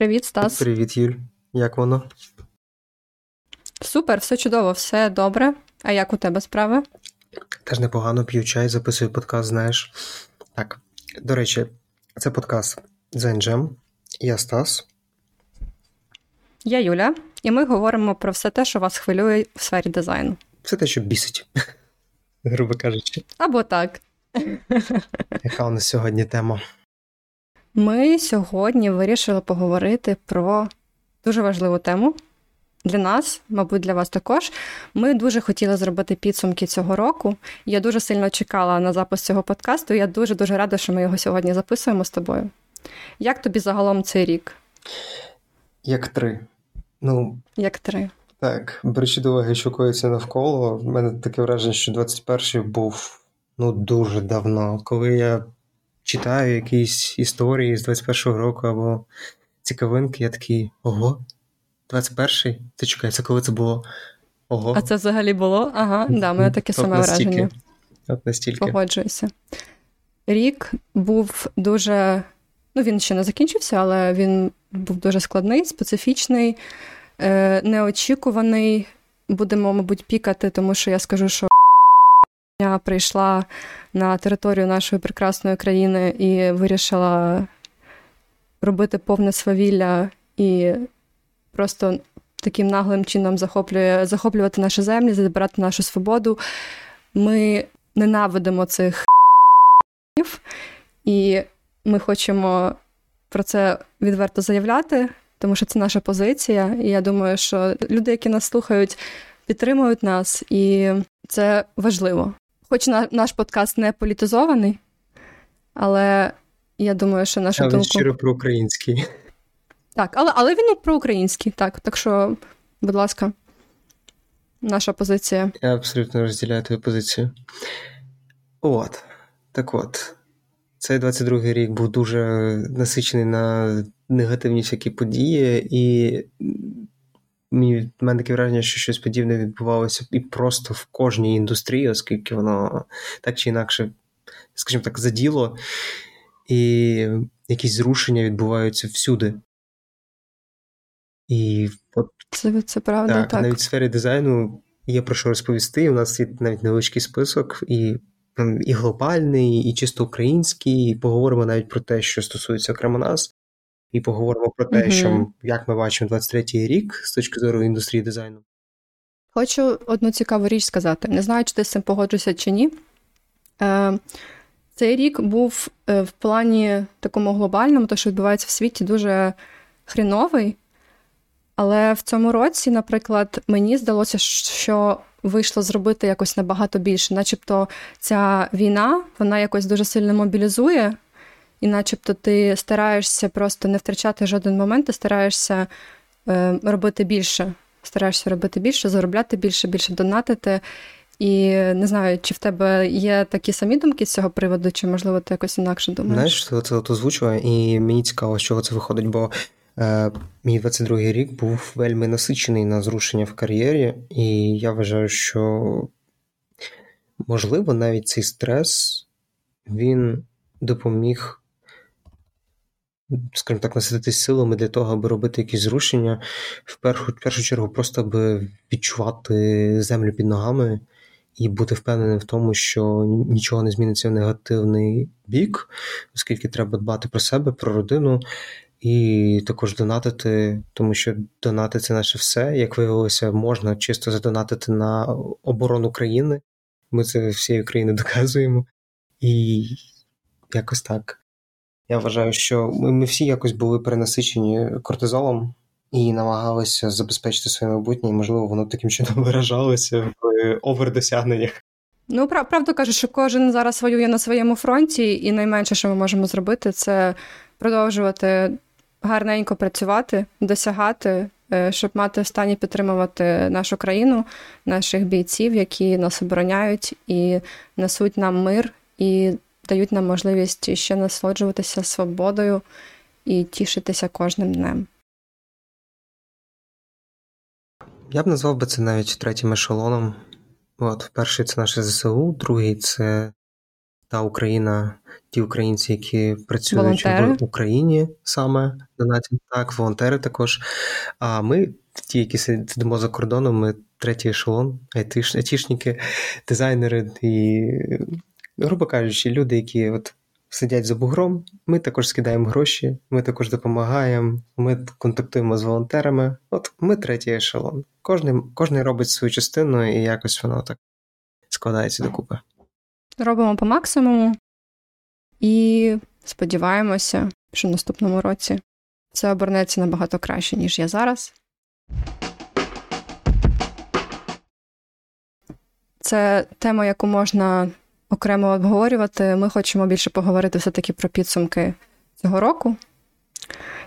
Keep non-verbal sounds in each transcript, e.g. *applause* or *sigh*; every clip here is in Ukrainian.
Привіт, Стас. Привіт, Юль. Як воно? Супер, все чудово, все добре. А як у тебе справи? Теж непогано п'ю чай, записую подкаст, знаєш. Так, до речі, це подкаст Дзенджем. Я Стас. Я Юля, і ми говоримо про все те, що вас хвилює в сфері дизайну. Все те, що бісить, *laughs* грубо кажучи. Або так. Яка у нас сьогодні тема? Ми сьогодні вирішили поговорити про дуже важливу тему. Для нас, мабуть, для вас також. Ми дуже хотіли зробити підсумки цього року. Я дуже сильно чекала на запис цього подкасту. Я дуже дуже рада, що ми його сьогодні записуємо з тобою. Як тобі загалом цей рік? Як три. Ну, Як три. Так, беручи до уваги, що коїться навколо, в мене таке враження, що 21-й був ну дуже давно. Коли я читаю якісь історії з 21-го року або цікавинки, я такий ого, 21-й? Ти чекай, це коли це було? Ого. А це взагалі було? Ага, да, мене таке саме настільки. враження. От настільки. Погоджуюся. Рік був дуже. Ну, він ще не закінчився, але він був дуже складний, специфічний, е, неочікуваний. Будемо, мабуть, пікати, тому що я скажу, що я прийшла на територію нашої прекрасної країни і вирішила робити повне свавілля і просто таким наглим чином захоплює, захоплювати наші землі, забирати нашу свободу. Ми ненавидимо цих *laughs* і ми хочемо про це відверто заявляти, тому що це наша позиція. І я думаю, що люди, які нас слухають, підтримують нас, і це важливо. Хоч на, наш подкаст не політизований, але я думаю, що наша Але думка... щиро про український. Так, але, але він про український, так. Так що, будь ласка, наша позиція. Я абсолютно розділяю твою позицію. От. Так от. Цей 22-й рік був дуже насичений на негативні всякі події, і мені в мене таке враження, що щось подібне відбувалося і просто в кожній індустрії, оскільки воно так чи інакше, скажімо так, заділо, і якісь зрушення відбуваються всюди. І от Це, це правда, так, так. навіть в сфері дизайну є про що розповісти. У нас є навіть невеличкий список, і і глобальний, і чисто український. І поговоримо навіть про те, що стосується окремо нас, і поговоримо про те, Мгм. що як ми бачимо 23-й рік з точки зору індустрії дизайну. Хочу одну цікаву річ сказати. Не знаю, чи ти з цим погоджуєшся чи ні. Е, цей рік був е, в плані такому глобальному, то, що відбувається в світі, дуже хріновий. Але в цьому році, наприклад, мені здалося, що вийшло зробити якось набагато більше. Начебто ця війна, вона якось дуже сильно мобілізує, і начебто ти стараєшся просто не втрачати жоден момент, ти стараєшся е, робити більше. Стараєшся робити більше, заробляти більше, більше донатити. І не знаю, чи в тебе є такі самі думки з цього приводу, чи можливо ти якось інакше думаєш? Знаєш, це от озвучує, і мені цікаво, з чого це виходить, бо е, мій 22-й рік був вельми насичений на зрушення в кар'єрі, і я вважаю, що можливо навіть цей стрес він допоміг, скажімо так, насититись силами для того, аби робити якісь зрушення. В першу, в першу чергу, просто аби відчувати землю під ногами і бути впевненим в тому, що нічого не зміниться в негативний бік, оскільки треба дбати про себе, про родину. І також донатити, тому що донати це наше все. Як виявилося, можна чисто задонатити на оборону країни. Ми це всією країною доказуємо. І якось так. Я вважаю, що ми, ми всі якось були перенасичені кортизолом і намагалися забезпечити своє майбутнє, і, можливо, воно таким чином *laughs* виражалося в овердосягненнях. Ну, прав- правду кажу, що кожен зараз воює на своєму фронті, і найменше, що ми можемо зробити, це продовжувати гарненько працювати, досягати, е, щоб мати в стані підтримувати нашу країну, наших бійців, які нас обороняють і несуть нам мир, і дають нам можливість ще насолоджуватися свободою і тішитися кожним днем. Я б назвав би це навіть третім ешелоном. От, перший це наше ЗСУ, другий це та Україна, ті українці, які працюють волонтери. в Україні саме донатять, так, волонтери також. А ми, ті, які сидимо за кордоном, ми третій ешелон, айтішники, дизайнери і, грубо кажучи, люди, які от сидять за бугром. Ми також скидаємо гроші, ми також допомагаємо, ми контактуємо з волонтерами. От ми третій ешелон. Кожний, кожний робить свою частину, і якось воно так складається докупи. Робимо по максимуму і сподіваємося, що в наступному році це обернеться набагато краще, ніж я зараз. Це тема, яку можна окремо обговорювати. Ми хочемо більше поговорити все-таки про підсумки цього року.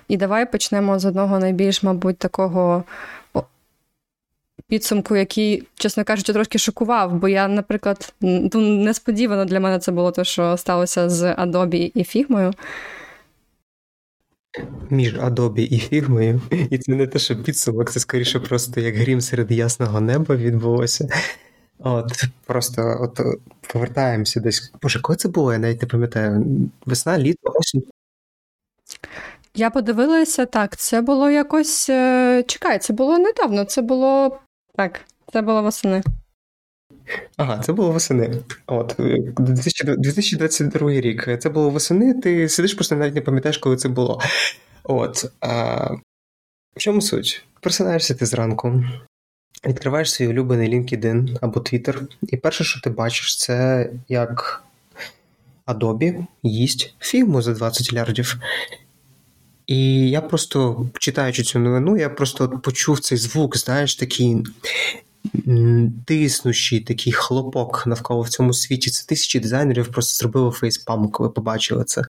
І давай почнемо з одного найбільш, мабуть, такого підсумку, який, чесно кажучи, трошки шокував, бо я, наприклад, ну, несподівано для мене це було те, що сталося з Adobe і Figma. Між Adobe і Figma. І це не те, що підсумок, це скоріше просто як грім серед ясного неба відбулося. От Просто от повертаємося десь. Боже, коли це було? Я навіть не пам'ятаю. Весна, літо, осінь. Я подивилася так, це було якось. Е, чекай, це було недавно, це було. Так, це було восени. Ага, це було восени. От, 2022 рік. Це було восени, ти сидиш, просто навіть не пам'ятаєш, коли це було. От. А, В чому суть? Просинаєшся ти зранку, Відкриваєш свій улюблений LinkedIn або Twitter, і перше, що ти бачиш, це як Adobe їсть фігму за 20 лярдів. І я просто, читаючи цю новину, я просто почув цей звук, знаєш, такий тиснущий, такий хлопок навколо в цьому світі. Це тисячі дизайнерів просто зробили фейспам, коли побачили це.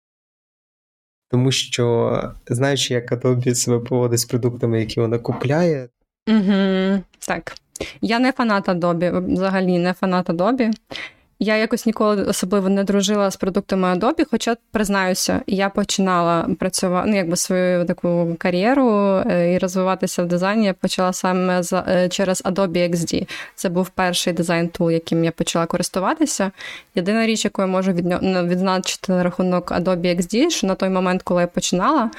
Тому що, знаючи, як Adobe себе поводить з продуктами, які вона купляє. Угу, Так. Я не фанат Adobe, взагалі не фанат Adobe. Я якось ніколи особливо не дружила з продуктами Adobe, хоча признаюся, я починала працювати ну, якби свою таку кар'єру е, і розвиватися в дизайні. Я почала саме е, через Adobe XD. Це був перший дизайн тул, яким я почала користуватися. Єдина річ, яку я можу відзначити на рахунок Adobe XD, що на той момент, коли я починала.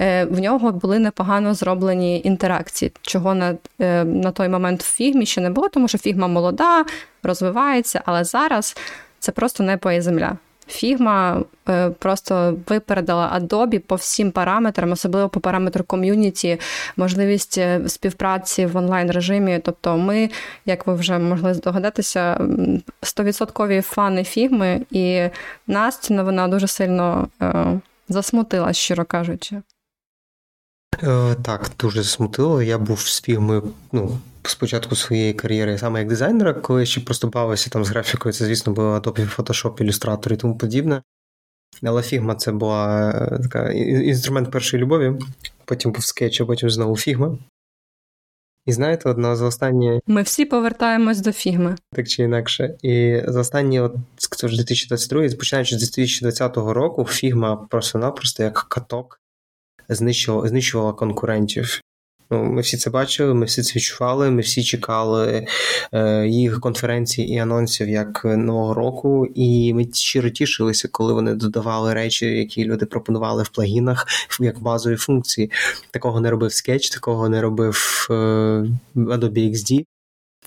Е, в нього були непогано зроблені інтеракції, чого на е, на той момент в фігмі ще не було, тому що фігма молода, розвивається, але зараз це просто небо і земля. Фігма е, просто випередила Adobe по всім параметрам, особливо по параметру ком'юніті, можливість співпраці в онлайн режимі. Тобто, ми, як ви вже могли здогадатися, стовідсоткові фани фігми, і нас ця новина дуже сильно засмутила, щиро кажучи. Е, так, дуже засмутило. Я був з фігмою, ну, спочатку своєї кар'єри саме як дизайнера, коли ще просто бавився там з графікою, це, звісно, було Adobe Photoshop, Illustrator і тому подібне. Але фігма це була е, така інструмент першої любові, потім був скетч, а потім знову фігма. І знаєте, одна з останніх... Ми всі повертаємось до фігми. Так чи інакше. І за останні, от, це ж 2022, починаючи з 2020 року, фігма просто-напросто як каток знищувала, знищувала конкурентів. Ну, Ми всі це бачили, ми всі це відчували, ми всі чекали е, їх конференцій і анонсів як нового року, і ми щиро тішилися, коли вони додавали речі, які люди пропонували в плагінах як базові функції. Такого не робив Sketch, такого не робив е, Adobe XD.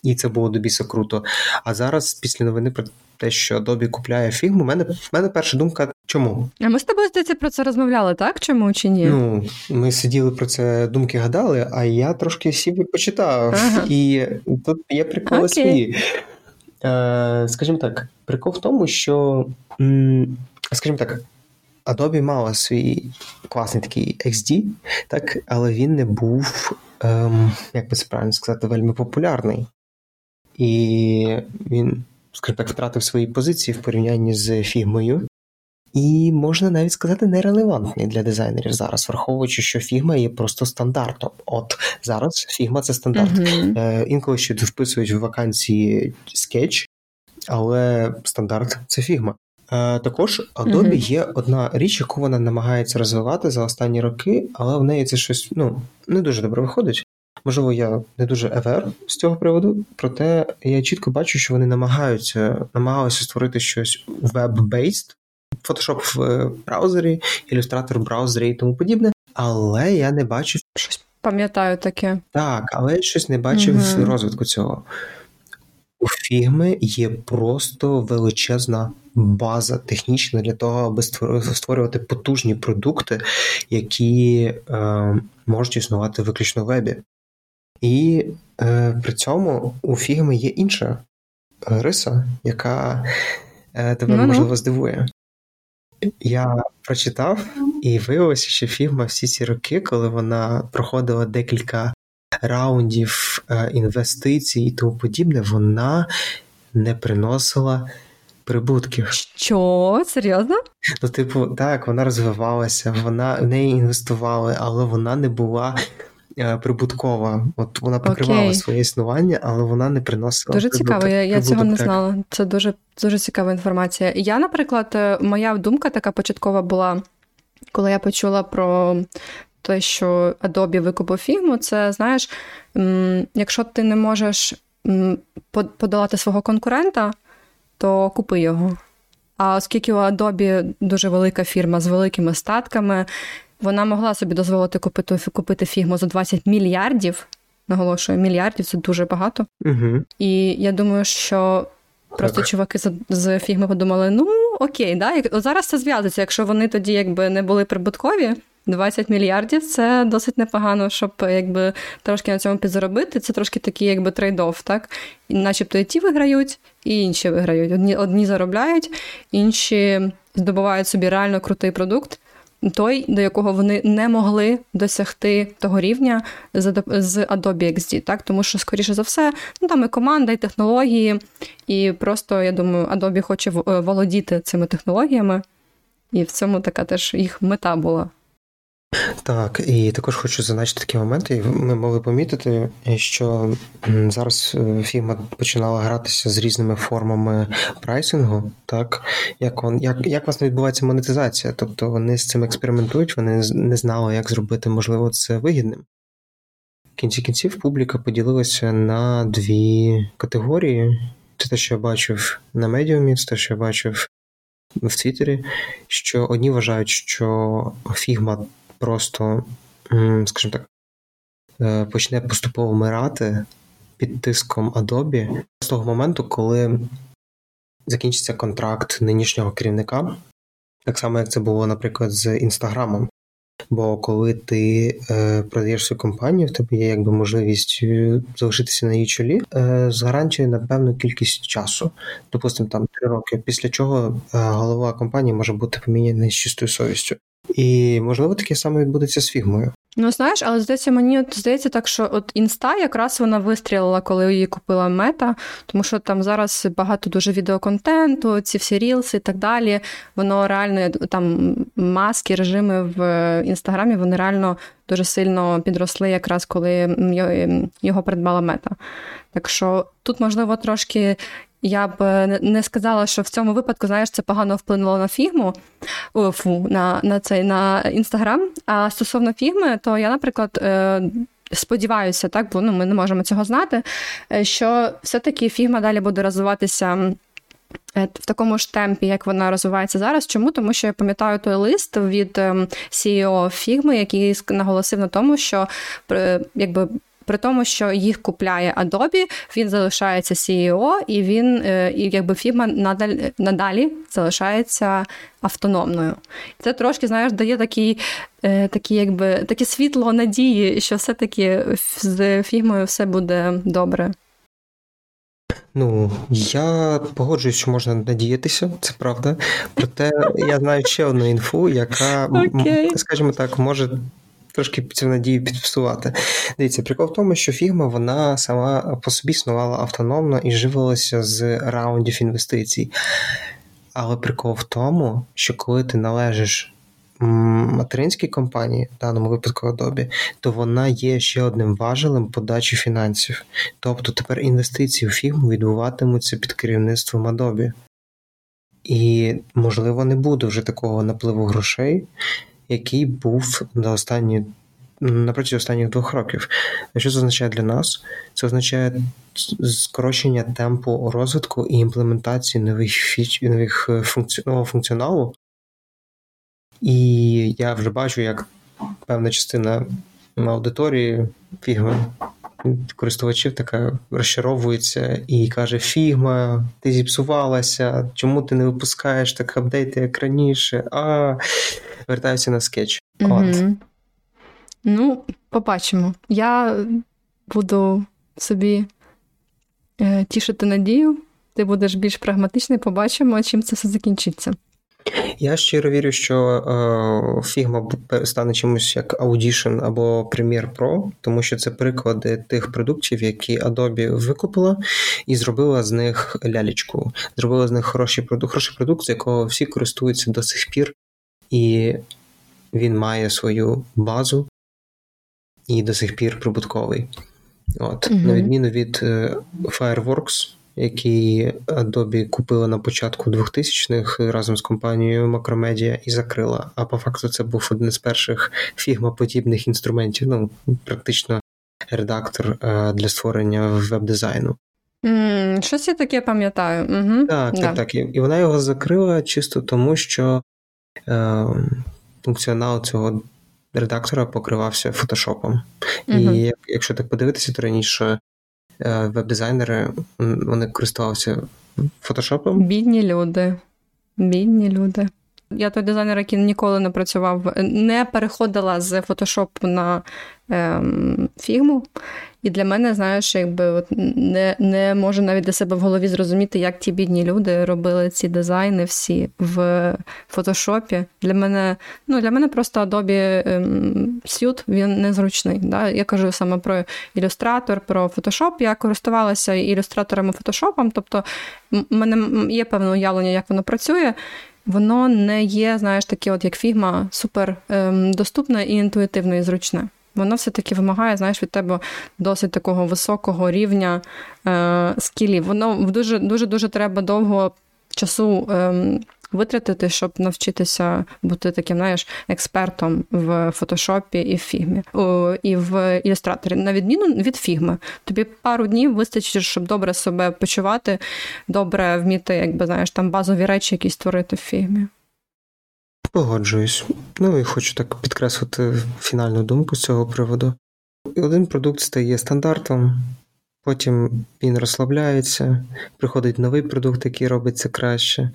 І це було до біса круто. А зараз, після новини про те, що Adobe купляє фігму, в мене в мене перша думка, чому? А ми з тобою здається про це розмовляли, так? Чому чи ні? Ну, ми сиділи про це, думки гадали, а я трошки сів і почитав. Ага. І тут є приколи Окей. свої. Е, Скажімо так, прикол в тому, що, скажімо так, Adobe мала свій класний такий XD, так, але він не був, ем, як би це правильно сказати, вельми популярний. І він, скажімо так, втратив свої позиції в порівнянні з фігмою. І можна навіть сказати, нерелевантний для дизайнерів зараз, враховуючи, що фігма є просто стандартом. От зараз фігма це стандарт. Uh-huh. Е, Інколи ще вписують в вакансії скетч, але стандарт це фігма. Е, Також Adobe uh-huh. є одна річ, яку вона намагається розвивати за останні роки, але в неї це щось ну не дуже добре виходить. Можливо, я не дуже евер з цього приводу, проте я чітко бачу, що вони намагаються намагалися створити щось web-based, Photoshop в е, браузері, ілюстратор в браузері і тому подібне, але я не бачив щось. Пам'ятаю таке. Так, але я щось не бачив mm розвитку цього. У фігми є просто величезна база технічна для того, аби створювати потужні продукти, які е, можуть існувати виключно в вебі. І е, при цьому у фігми є інша риса, яка е, тебе mm-hmm. можливо здивує. Я прочитав і виявилося, що фігма всі ці роки, коли вона проходила декілька раундів е, інвестицій і тому подібне, вона не приносила прибутків. Що? Серйозно? Ну, типу, так, вона розвивалася, вона в неї інвестували, але вона не була. Е, прибуткова, от вона покривала okay. своє існування, але вона не приносила. Дуже прибуток. цікаво, я я цього не знала. Це дуже дуже цікава інформація. Я, наприклад, е, моя думка така початкова була, коли я почула про те, що Adobe викупив фігму, це знаєш, якщо ти не можеш подолати свого конкурента, то купи його. А оскільки у Adobe дуже велика фірма з великими статками, вона могла собі дозволити купити купити фігму за 20 мільярдів. Наголошую, мільярдів це дуже багато. Угу. І я думаю, що просто так. чуваки з, з фігми подумали: ну окей, да, зараз це зв'язується. Якщо вони тоді якби не були прибуткові, 20 мільярдів це досить непогано, щоб якби трошки на цьому підзаробити. Це трошки такий якби трейдов, так? І начебто і ті виграють, і інші виграють. Одні одні заробляють, інші здобувають собі реально крутий продукт. Той, до якого вони не могли досягти того рівня з Adobe XD, так тому що, скоріше за все, ну там і команда, і технології, і просто я думаю, Adobe хоче володіти цими технологіями, і в цьому така теж їх мета була. Так, і також хочу зазначити такі моменти. Ми могли помітити, що зараз е, фірма починала гратися з різними формами прайсингу, так як он, як, як власне відбувається монетизація. Тобто вони з цим експериментують, вони не знали, як зробити, можливо, це вигідним. В кінці кінців публіка поділилася на дві категорії. Це те, що я бачив на медіумі, це те, що я бачив в Твіттері, що одні вважають, що фігма просто, скажімо так, е, почне поступово вмирати під тиском Adobe з того моменту, коли закінчиться контракт нинішнього керівника, так само, як це було, наприклад, з Інстаграмом. Бо коли ти е, продаєш свою компанію, в тебе є якби можливість е, залишитися на її чолі е, з гарантією на певну кількість часу, допустимо, там три роки, після чого е, голова компанії може бути поміняний з чистою совістю. І можливо таке саме відбудеться з фігмою. Ну знаєш, але здається, мені от здається так, що от інста якраз вона вистрілила, коли її купила мета, тому що там зараз багато дуже відеоконтенту, ці всі рілси і так далі. Воно реально там маски, режими в інстаграмі, вони реально дуже сильно підросли, якраз коли його придбала мета. Так що тут, можливо, трошки я б е, не сказала, що в цьому випадку, знаєш, це погано вплинуло на фігму, фу, на на цей на інстаграм. А стосовно фігми, то я, наприклад, е, сподіваюся, так, бо ну, ми не можемо цього знати, е, що все-таки фігма далі буде розвиватися. В такому ж темпі, як вона розвивається зараз. Чому? Тому що я пам'ятаю той лист від CEO фігми, який наголосив на тому, що якби при тому, що їх купляє Adobe, він залишається CEO, і він е, і якби фірма надалі, надалі залишається автономною. Це трошки, знаєш, дає такий, е, такі, якби, таке світло надії, що все-таки з фірмою все буде добре. Ну, я погоджуюсь, що можна надіятися, це правда. Проте я знаю ще одну інфу, яка, okay. скажімо так, може трошки цю надію підпсувати. Дивіться, прикол в тому, що фігма вона сама по собі існувала автономно і живилася з раундів інвестицій. Але прикол в тому, що коли ти належиш материнській компанії, в даному випадку Adobe, то вона є ще одним важелем подачі фінансів. Тобто тепер інвестиції в фігму відбуватимуться під керівництвом Adobe. І, можливо, не буде вже такого напливу грошей, який був на останні напроти останніх двох років. Що це означає для нас? Це означає скорочення темпу розвитку і імплементації нових фіч, нових е, нового функціоналу. І я вже бачу, як певна частина аудиторії фігми користувачів така розчаровується і каже: Фігма, ти зіпсувалася, чому ти не випускаєш так апдейти, як раніше? А вертаюся на скетч. Угу. От. Ну, побачимо. Я буду собі е, тішити надію, ти будеш більш прагматичний, побачимо, чим це все закінчиться. Я щиро вірю, що е, Figma стане чимось як Audition або Premiere Pro, тому що це приклади тих продуктів, які Adobe викупила і зробила з них лялечку. Зробила з них хороший продукт, хороший продукт, з якого всі користуються до сих пір, і він має свою базу і до сих пір прибутковий. От, mm На відміну від е, Fireworks, який Adobe купила на початку 2000-х разом з компанією Macromedia і закрила. А по факту це був один з перших фігма-подібних інструментів, ну практично редактор е, для створення веб-дизайну. Mm, щось я таке пам'ятаю. Угу. Так, так, так. І вона його закрила чисто тому, що функціонал цього редактора покривався фотошопом. Uh-huh. І якщо так подивитися, то раніше е, веб-дизайнери вони користувалися фотошопом. Бідні люди. Бідні люди. Я той дизайнер, який ніколи не працював, не переходила з фотошопу на ем, фігму. І для мене, знаєш, якби от не не можу навіть для себе в голові зрозуміти, як ті бідні люди робили ці дизайни всі в фотошопі. Для мене ну, для мене просто Adobe ем, Suite, він незручний. Да? Я кажу саме про ілюстратор, про фотошоп. Я користувалася ілюстраторами фотошопом, тобто в мене є певне уявлення, як воно працює. Воно не є, знаєш, таке, от як фігма, супер ем, доступне і інтуїтивне і зручне воно все-таки вимагає, знаєш, від тебе досить такого високого рівня е, скілів. Воно дуже дуже дуже треба довго часу. Е, Витратити, щоб навчитися бути таким, знаєш, експертом в фотошопі і в фігмі, і в ілюстраторі. На відміну від фігми. Тобі пару днів вистачить, щоб добре себе почувати, добре вміти, якби знаєш, там базові речі якісь створити в фігмі. Погоджуюсь. Ну і хочу так підкреслити фінальну думку з цього приводу. Один продукт стає стандартом, потім він розслабляється, приходить новий продукт, який робиться краще,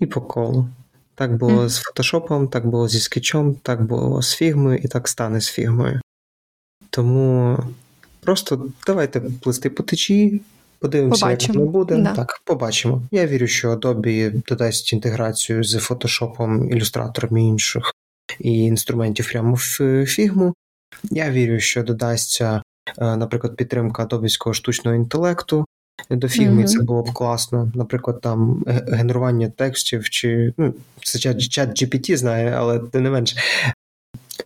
і по колу. Так було mm. з фотошопом, так було зі скетчом, так було з фігмою і так стане з фігмою. Тому просто давайте плисти по течії, Подивимося, побачимо. як воно буде. Да. Так, побачимо. Я вірю, що Adobe додасть інтеграцію з фотошопом, ілюстратором і інших і інструментів прямо в фігму. Я вірю, що додасться, наприклад, підтримка адобівського штучного інтелекту. До фігми mm-hmm. це було б класно. Наприклад, там генерування текстів, чи ну, це чат, чат GPT знає, але тим не менш,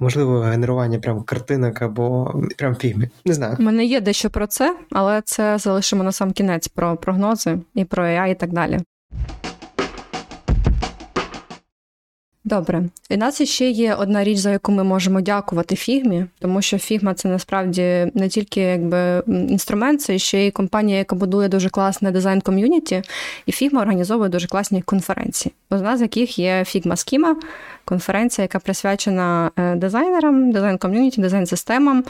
можливо, генерування прям картинок або прям фігмі. Не знаю. У мене є дещо про це, але це залишимо на сам кінець про прогнози і про AI і так далі. Добре, і нас ще є одна річ, за яку ми можемо дякувати фігмі, тому що фігма це насправді не тільки якби інструмент, це ще й компанія, яка будує дуже класне дизайн ком'юніті, і фігма організовує дуже класні конференції. Одна з яких є Фігма Скіма, конференція, яка присвячена е, дизайнерам, дизайн ком'юніті, дизайн системам.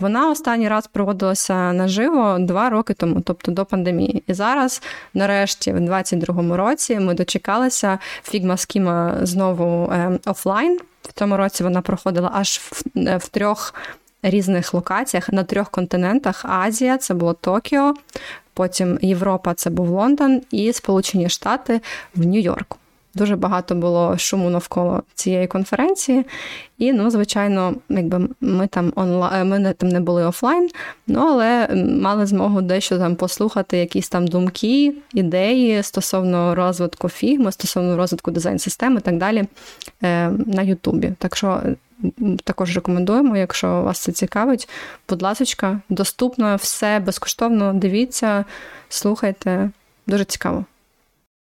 Вона останній раз проводилася наживо два роки тому, тобто до пандемії. І зараз, нарешті, в 2022 році, ми дочекалися Фігма Скіма знову е, офлайн. В цьому році вона проходила аж в, е, в трьох різних локаціях на трьох континентах: Азія, це було Токіо, потім Європа, це був Лондон, і Сполучені Штати в Нью-Йорку. Дуже багато було шуму навколо цієї конференції, і, ну, звичайно, якби ми там онлайн, ми там не були офлайн, ну але мали змогу дещо там послухати, якісь там думки, ідеї стосовно розвитку фігми, стосовно розвитку дизайн-системи і так далі е, на Ютубі. Так що також рекомендуємо, якщо вас це цікавить, будь ласка, доступно все безкоштовно. Дивіться, слухайте, дуже цікаво.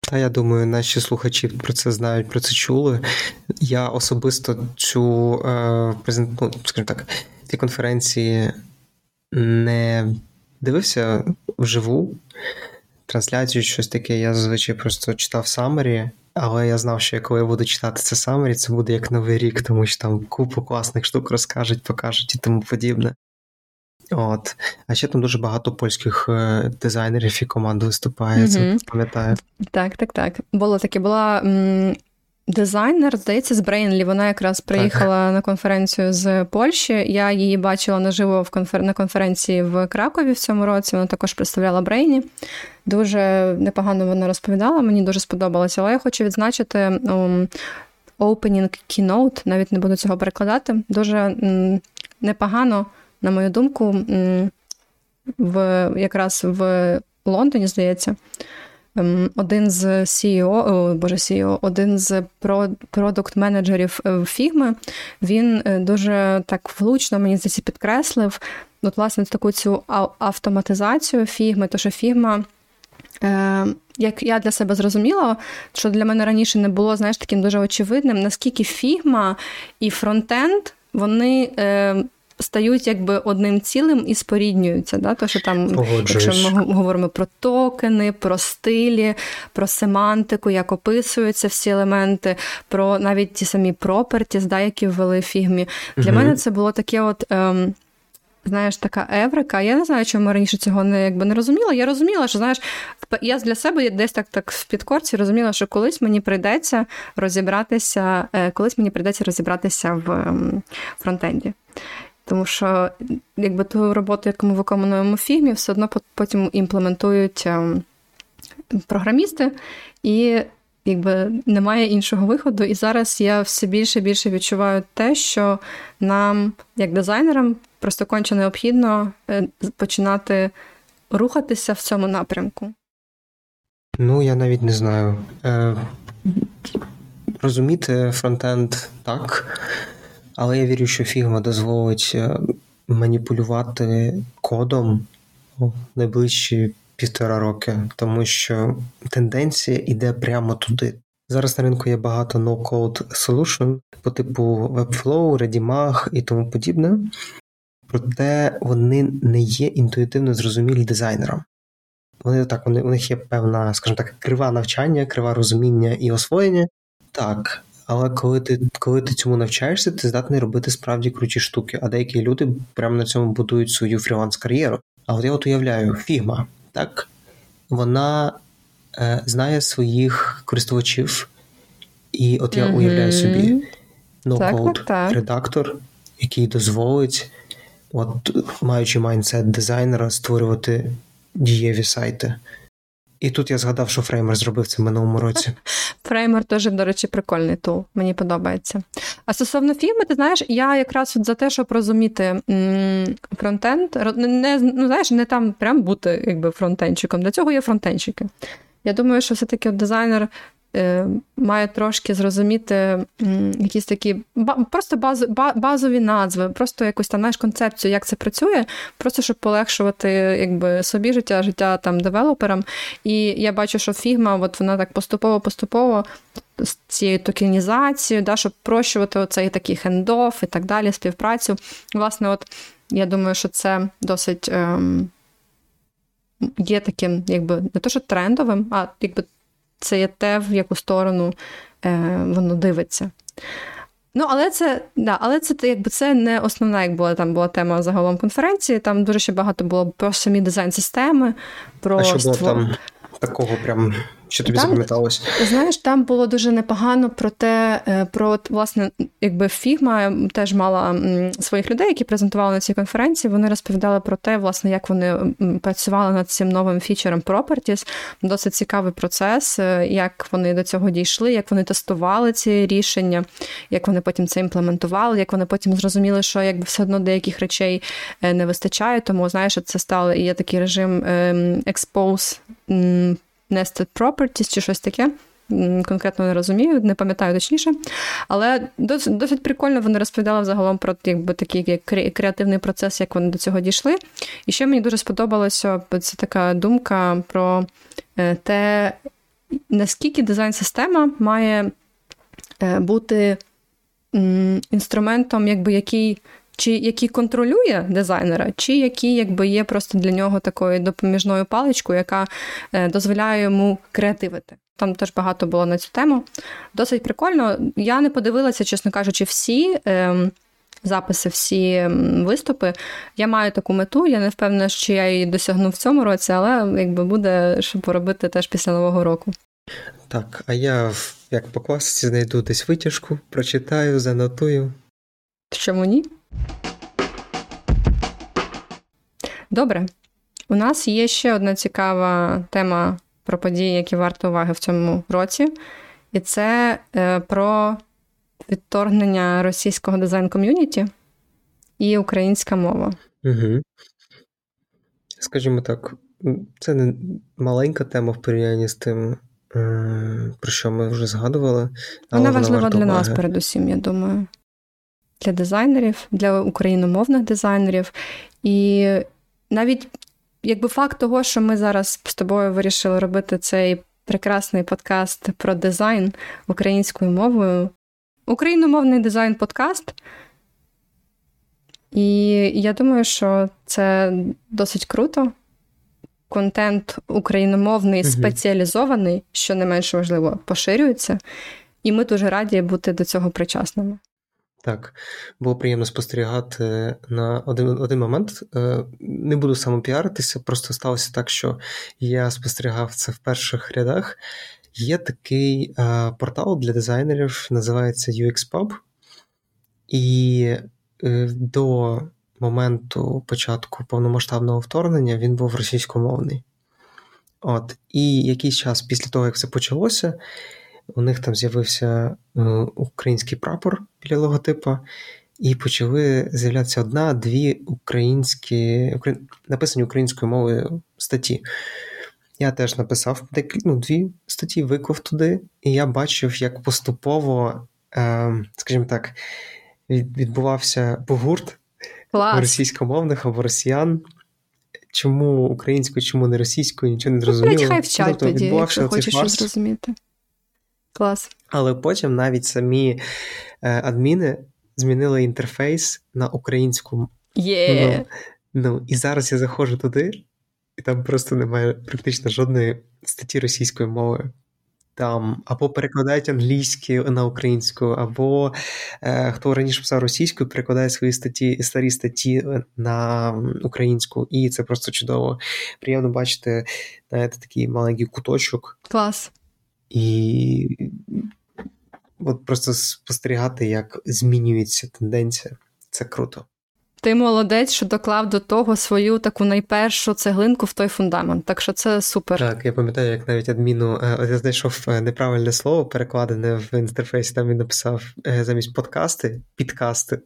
Та я думаю, наші слухачі про це знають, про це чули. Я особисто цю е, презент... ну, скажімо так, ці конференції не дивився вживу. Трансляцію, щось таке, я зазвичай просто читав summary, але я знав, що коли я буду читати це summary, це буде як новий рік, тому що там купу класних штук розкажуть, покажуть і тому подібне. От. А ще там дуже багато польських е, дизайнерів і команд виступає, це mm пам'ятаю. Так, так, так. Було таке, була м- дизайнер, здається, з Брейнлі. Вона якраз приїхала так. на конференцію з Польщі. Я її бачила наживо в конфер... на конференції в Кракові в цьому році. Вона також представляла Брейнлі. Дуже непогано вона розповідала, мені дуже сподобалося. Але я хочу відзначити. Um, Opening Keynote, навіть не буду цього перекладати. Дуже м, непогано на мою думку, в якраз в Лондоні, здається, ем, один з CEO, о, боже, CEO, один з продукт-менеджерів Фігми, він е, дуже так влучно мені здається, підкреслив от, власне таку цю автоматизацію фігми, то що фігма. Е, як я для себе зрозуміла, що для мене раніше не було знаєш, таким дуже очевидним, наскільки фігма і фронтенд вони е, стають якби одним цілим і споріднюються. Да? То, що там, Якщо ми говоримо про токени, про стилі, про семантику, як описуються всі елементи, про навіть ті самі пропертіс, да, які ввели в фігмі. Для угу. мене це було таке от. Ем, Знаєш, така еврика. Я не знаю, чому раніше цього не якби не розуміла. Я розуміла, що знаєш, я для себе десь так так в підкорці розуміла, що колись мені прийдеться розібратися, е, колись мені прийдеться розібратися в ем, фронтенді. Тому що якби ту роботу, яку ми виконуємо в фігмі, все одно потім імплементують ем, програмісти, і якби немає іншого виходу. І зараз я все більше і більше відчуваю те, що нам, як дизайнерам, просто конче необхідно е, починати рухатися в цьому напрямку. Ну, я навіть не знаю. Е, Розуміти фронтенд так. Але я вірю, що Figma дозволить е, маніпулювати кодом найближчі півтора роки, тому що тенденція йде прямо туди. Зараз на ринку є багато no-code solution по типу Webflow, ReadyMag і тому подібне, проте вони не є інтуїтивно зрозумілі дизайнерам. Вони так, вони, у них є певна, скажімо так, крива навчання, крива розуміння і освоєння. Так, але коли ти коли ти цьому навчаєшся, ти здатний робити справді круті штуки. А деякі люди прямо на цьому будують свою фріланс-кар'єру. А от я от уявляю, фігма, так? Вона е, знає своїх користувачів, і от я mm-hmm. уявляю собі no-code редактор, який дозволить, от маючи майндсет дизайнера, створювати дієві сайти. І тут я згадав, що Фреймер зробив це в минулому році. *laughs* Фреймер теж, до речі, прикольний тул, мені подобається. А стосовно фільму, ти знаєш, я якраз от за те, щоб розуміти фронтенд, не ну, знаєш, не там прям бути якби фронтенчиком. Для цього є фронтенчики. Я думаю, що все-таки дизайнер має трошки зрозуміти якісь такі просто базові назви, просто якусь там знаєш, концепцію, як це працює, просто щоб полегшувати якби, собі життя, життя там девелоперам. І я бачу, що фігма, от вона так поступово-поступово з цією токенізацією, да, щоб прощувати оцей такий хендоф і так далі, співпрацю. Власне, от я думаю, що це досить. Ем, Є таким, якби не то, що трендовим, а якби це є те, в яку сторону е, воно дивиться. Ну, але це да, але це якби це не основна, як була там була тема загалом конференції. Там дуже ще багато було про самі дизайн-системи. про А що було створ... там такого прям що тобі там, запам'яталось? Знаєш, там було дуже непогано про те, е, про власне, якби Фігма теж мала своїх людей, які презентували на цій конференції. Вони розповідали про те, власне, як вони працювали над цим новим фічером Properties. Досить цікавий процес, е, як вони до цього дійшли, як вони тестували ці рішення, як вони потім це імплементували, як вони потім зрозуміли, що якби все одно деяких речей е, не вистачає. Тому знаєш, це стало і є такий режим ем, expose Nested Properties чи щось таке. Конкретно не розумію, не пам'ятаю точніше. Але досить, досить прикольно вони розповідали взагалом про якби, такий креативний процес, як вони до цього дійшли. І ще мені дуже сподобалося це така думка про е, те, наскільки дизайн-система має е, бути інструментом, якби який. Чи який контролює дизайнера, чи який якби є просто для нього такою допоміжною паличкою, яка е, дозволяє йому креативити. Там теж багато було на цю тему. Досить прикольно. Я не подивилася, чесно кажучи, всі е, записи, всі виступи. Я маю таку мету. Я не впевнена, що я її досягну в цьому році, але якби буде що поробити теж після нового року. Так, а я як по класиці знайду десь витяжку, прочитаю, занотую. Чому ні? Добре. У нас є ще одна цікава тема про події, які варто уваги в цьому році, і це е, про відторгнення російського дизайн-ком'юніті і українська мова. Угу. Скажімо так, це не маленька тема в порівнянні з тим, е, про що ми вже згадували. Вона важлива для нас, передусім, я думаю. Для дизайнерів, для україномовних дизайнерів. І навіть якби факт того, що ми зараз з тобою вирішили робити цей прекрасний подкаст про дизайн українською мовою, україномовний дизайн-подкаст. І я думаю, що це досить круто. Контент україномовний, угу. спеціалізований, що не менш важливо, поширюється, і ми дуже раді бути до цього причасними. Так, було приємно спостерігати на один один момент. Е, не буду самопіаритися, просто сталося так, що я спостерігав це в перших рядах. Є такий е, портал для дизайнерів, називається UXPub. І е, до моменту початку повномасштабного вторгнення він був російськомовний. От, І якийсь час після того, як це почалося, у них там з'явився е, український прапор біля логотипа, і почали з'являтися одна-дві українські написані українською мовою статті. Я теж написав ну, дві статті, виклав туди, і я бачив, як поступово, е, скажімо так, відбувався погурт російськомовних або росіян. Чому українською, чому не російською, нічого не зрозуміло. Ну, хай вчать тобто, тоді, якщо хочеш зрозуміти. Клас. Але потім навіть самі е, адміни змінили інтерфейс на українську. Yeah. Ну, ну, І зараз я заходжу туди, і там просто немає практично жодної статті російською мовою. Там або перекладають англійську на українську, або е, хто раніше писав російською, перекладає свої статті, старі статті на українську, і це просто чудово. Приємно бачити знаєте, такий маленький куточок. Клас. І от просто спостерігати, як змінюється тенденція. Це круто. Ти молодець, що доклав до того свою таку найпершу цеглинку в той фундамент. Так що це супер. Так, я пам'ятаю, як навіть адміну е, я знайшов е, неправильне слово, перекладене в інтерфейсі. Там він написав е, замість подкасти підкасти.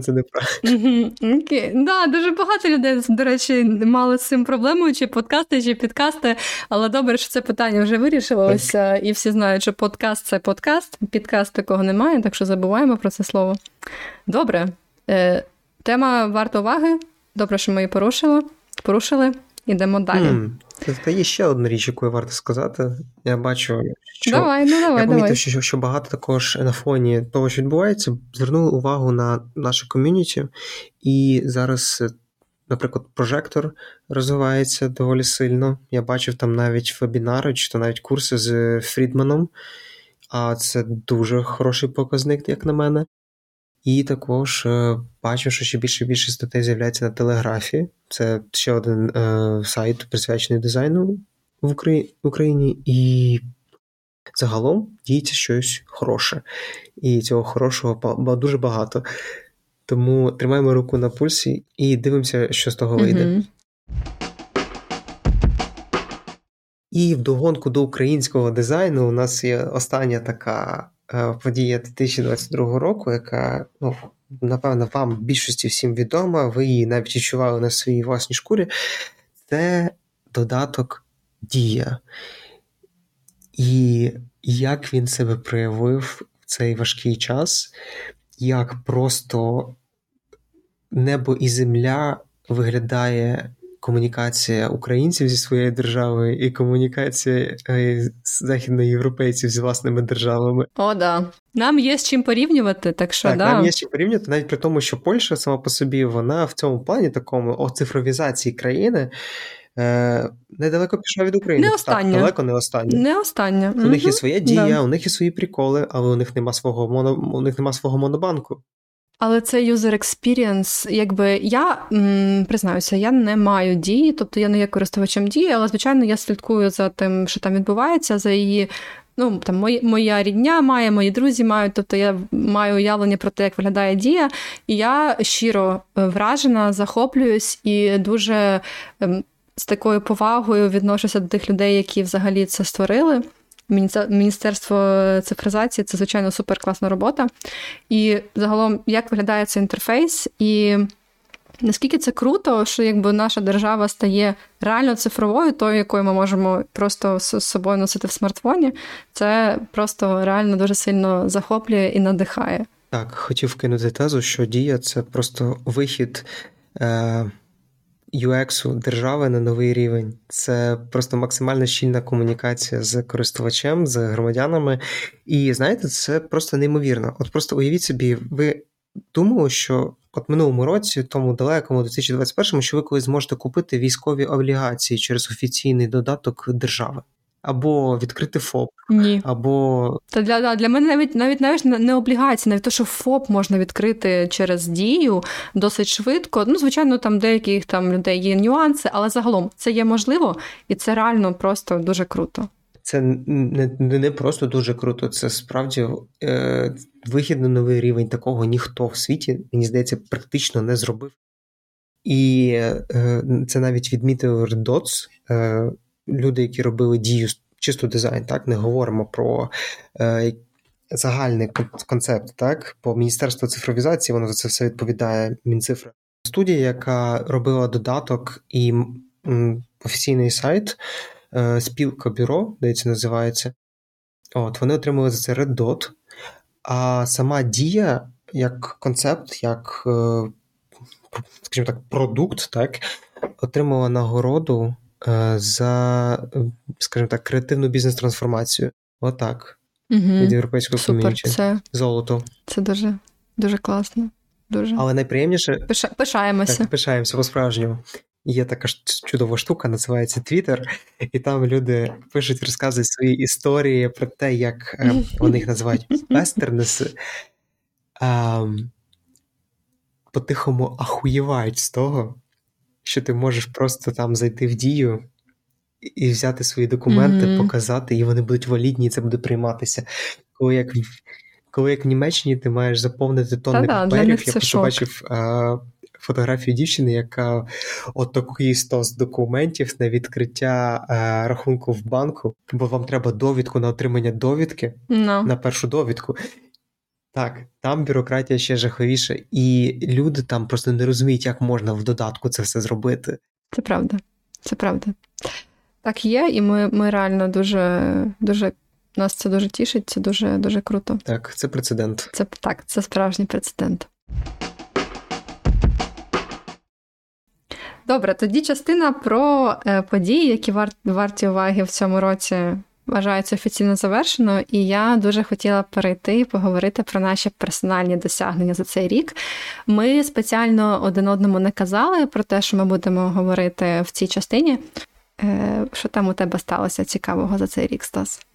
Це неправильно. Окей. Да, Дуже багато людей, до речі, мали з цим проблему, чи подкасти, чи підкасти. Але добре, що це питання вже вирішилося, і всі знають, що подкаст це подкаст, підкаст такого немає, так що забуваємо про це слово. Добре. Тема варта уваги. Добре, що ми її порушили. Порушили. Ідемо далі. Mm. Та є ще одна річ, яку варто сказати. Я бачу, що давай, ну, давай, я помітив, що, що багато також на фоні того, що відбувається, звернули увагу на наше ком'юніті, і зараз, наприклад, прожектор розвивається доволі сильно. Я бачив там навіть вебінари, чи то навіть курси з Фрідманом, а це дуже хороший показник, як на мене. І також е, бачу, що ще більше і більше статей з'являється на телеграфі. Це ще один е, сайт, присвячений дизайну в Україні, і загалом діється щось хороше. І цього хорошого дуже багато. Тому тримаємо руку на пульсі і дивимося, що з того вийде. Mm-hmm. І вдогонку до українського дизайну у нас є остання така подія 2022 року, яка, ну, напевно, вам більшості всім відома, ви її навіть відчували на своїй власній шкурі, це додаток Дія. І як він себе проявив в цей важкий час, як просто небо і земля виглядає комунікація українців зі своєю державою і комунікація е, західноєвропейців з власними державами. О, да. Нам є з чим порівнювати, так що так, да. нам є з чим порівнювати, навіть при тому, що Польща сама по собі вона в цьому плані такому оцифровізації країни. Е, недалеко пішла від України. Не остання. Так, далеко не остання. Не остання. У угу. них є своя дія, да. у них є свої приколи, але у них нема свого моно, у них нема свого монобанку. Але це user experience, якби я м, признаюся, я не маю дії, тобто я не є користувачем дії, але звичайно я слідкую за тим, що там відбувається, за її. Ну, там мої, моя рідня має, мої друзі мають, тобто я маю уявлення про те, як виглядає дія, і я щиро е, вражена, захоплююсь і дуже ем, з такою повагою відношуся до тих людей, які взагалі це створили. Міністерство цифризації це, звичайно, супер класна робота. І загалом, як виглядає цей інтерфейс, і наскільки це круто, що якби наша держава стає реально цифровою, тою, якою ми можемо просто з собою носити в смартфоні, це просто реально дуже сильно захоплює і надихає. Так, хотів кинути тезу, що дія це просто вихід. Е- UX держави на новий рівень. Це просто максимально щільна комунікація з користувачем, з громадянами. І знаєте, це просто неймовірно. От просто уявіть собі, ви думали, що от минулому році, тому далекому 2021-му, що ви колись зможете купити військові облігації через офіційний додаток держави або відкрити ФОП, Ні. або та для да, для мене навіть навіть навіть не облігації, навіть те, що ФОП можна відкрити через дію досить швидко. Ну, звичайно, там деяких там людей є нюанси, але загалом це є можливо, і це реально просто дуже круто. Це не не просто дуже круто, це справді е, вихід на новий рівень. Такого ніхто в світі, мені здається, практично не зробив. І е, це навіть відмітив Dots, е, люди, які робили дію чисто дизайн, так не говоримо про е, загальний концепт, так по міністерству цифровізації воно за це все відповідає Мінцифра. Студія, яка робила додаток і м, офіційний сайт, е, спілка бюро, де це називається. От вони отримали за це Red Dot, а сама дія як концепт, як, е, скажімо так, продукт, так, отримала нагороду за, скажімо так, креативну бізнес-трансформацію. Отак. Угу. Від європейського ком'юніті. Це, Золото. Це дуже дуже класно. Дуже. Але найприємніше Пиша, пишаємося. Так, Пишаємося по-справжньому. Є така ж чудова штука, називається Twitter, і там люди пишуть, розказують свої історії про те, як е, вони їх називають вестернеси. Ем, по-тихому ахуєвають з того, що ти можеш просто там зайти в дію і взяти свої документи, mm-hmm. показати, і вони будуть валідні, і це буде прийматися. Коли як коли як в Німеччині ти маєш заповнити тонни Та-да, паперів, я просто бачив а, фотографію дівчини, яка от такий стос документів на відкриття а, рахунку в банку, бо вам треба довідку на отримання довідки no. на першу довідку. Так, там бюрократія ще жаховіша, і люди там просто не розуміють, як можна в додатку це все зробити. Це правда, це правда. Так є, і ми ми реально дуже, дуже нас це дуже тішить, це дуже дуже круто. Так, це прецедент. Це так, це справжній прецедент. Добре, тоді частина про е, події, які варті уваги в цьому році вважається офіційно завершено, і я дуже хотіла перейти і поговорити про наші персональні досягнення за цей рік. Ми спеціально один одному не казали про те, що ми будемо говорити в цій частині. Е, що там у тебе сталося цікавого за цей рік, Стас?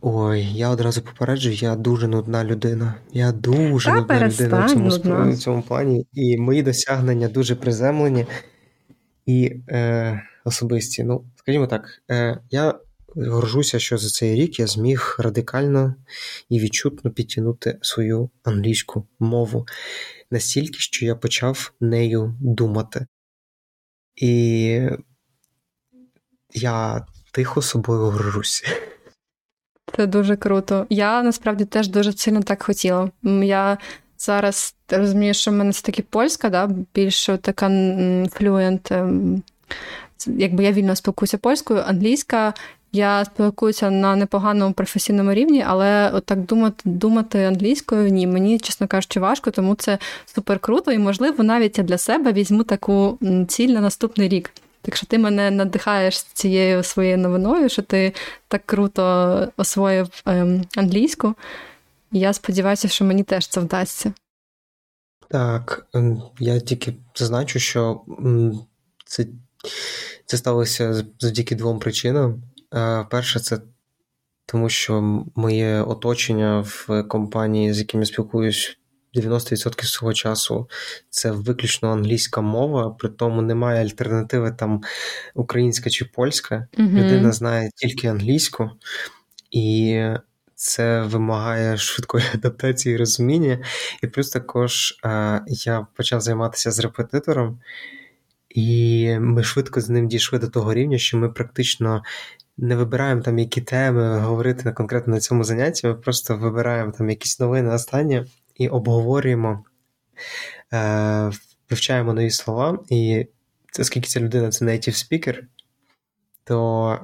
Ой, я одразу попереджу, я дуже нудна людина. Я дуже Та нудна людина в цьому нудна. в цьому плані, і мої досягнення дуже приземлені і е, особисті. Ну, Скажімо так, е, я горжуся, що за цей рік я зміг радикально і відчутно підтягнути свою англійську мову настільки, що я почав нею думати. І я тихо собою горжуся. Це дуже круто. Я насправді теж дуже сильно так хотіла. Я зараз розумію, що в мене все таки польська, да, більш така флюент якби я вільно спілкуюся польською, англійська Я спілкуюся на непоганому професійному рівні, але от так думати думати англійською ні, мені, чесно кажучи, важко, тому це супер круто, і, можливо, навіть я для себе візьму таку ціль на наступний рік. Так що ти мене надихаєш цією своєю новиною, що ти так круто освоїв ем, англійську. Я сподіваюся, що мені теж це вдасться. Так, ем, я тільки зазначу, що це це сталося завдяки двом причинам. Е, перше, це тому, що моє оточення в компанії, з яким я спілкуюсь 90% свого часу, це виключно англійська мова, при тому немає альтернативи там українська чи польська. mm Людина знає тільки англійську, і це вимагає швидкої *laughs* адаптації і розуміння. І плюс також е, я почав займатися з репетитором. І ми швидко з ним дійшли до того рівня, що ми практично не вибираємо там які теми говорити на конкретно на цьому занятті. Ми просто вибираємо там якісь новини останні і обговорюємо, е, вивчаємо нові слова. І оскільки ця людина це native speaker, то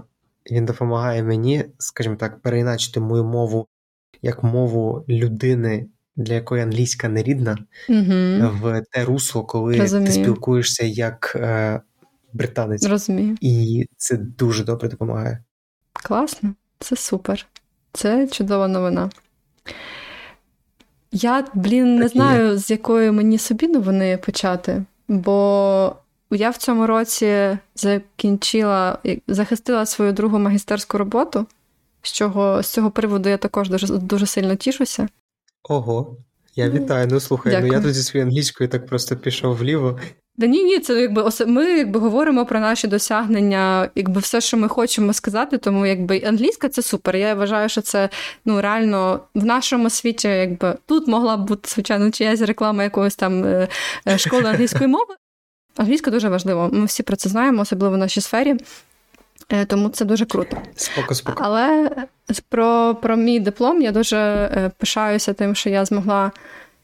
він допомагає мені, скажімо так, переіначити мою мову як мову людини, для якої англійська не рідна, угу. в те русло, коли Розумію. ти спілкуєшся як е, британець. Розумію. І це дуже добре допомагає. Класно, це супер. Це чудова новина. Я, блін, не знаю, з якої мені собі новини почати, бо я в цьому році закінчила, захистила свою другу магістерську роботу, з чого з цього приводу я також дуже дуже сильно тішуся. Ого, я вітаю. Ну слухай, Дякую. ну я тут зі своєю англійською так просто пішов вліво. Да ні, ні, це якби ми якби говоримо про наші досягнення, якби все, що ми хочемо сказати, тому якби англійська це супер. Я вважаю, що це ну реально в нашому світі, якби тут могла б бути звичайно чиясь реклама якоїсь там е, е, школи англійської мови. Англійська дуже важливо. Ми всі про це знаємо, особливо в нашій сфері. Е, тому це дуже круто. Споко, споко. Але про про мій диплом я дуже пишаюся тим, що я змогла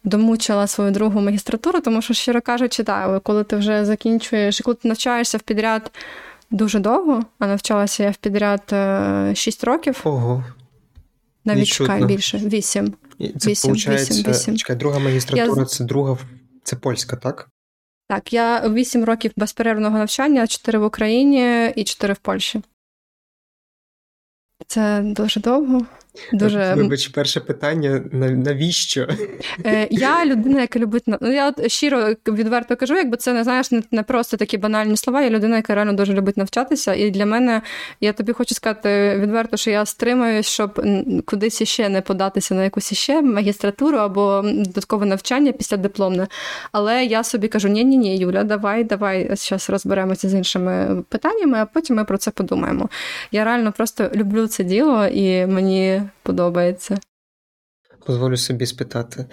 домучила свою другу магістратуру, тому що, щиро кажучи, так, коли ти вже закінчуєш, коли ти навчаєшся в підряд дуже довго, а навчалася я в підряд 6 років. Ого. Навіть чекай більше, 8. Це 8, 8, 8. Чекай, друга магістратура я... це друга, це польська, так? Так, я 8 років безперервного навчання, 4 в Україні і 4 в Польщі. Це дуже довго. Дуже... Вибач, перше питання: навіщо? Е, Я людина, яка любить ну, я от щиро відверто кажу, якби це не знаєш, не, не просто такі банальні слова. Я людина, яка реально дуже любить навчатися. І для мене я тобі хочу сказати відверто, що я стримуюсь, щоб кудись іще не податися на якусь іще магістратуру або додаткове навчання після дипломне. Але я собі кажу: ні, ні, ні, Юля, давай, давай зараз розберемося з іншими питаннями, а потім ми про це подумаємо. Я реально просто люблю це діло і мені подобається. Дозволю собі спитати,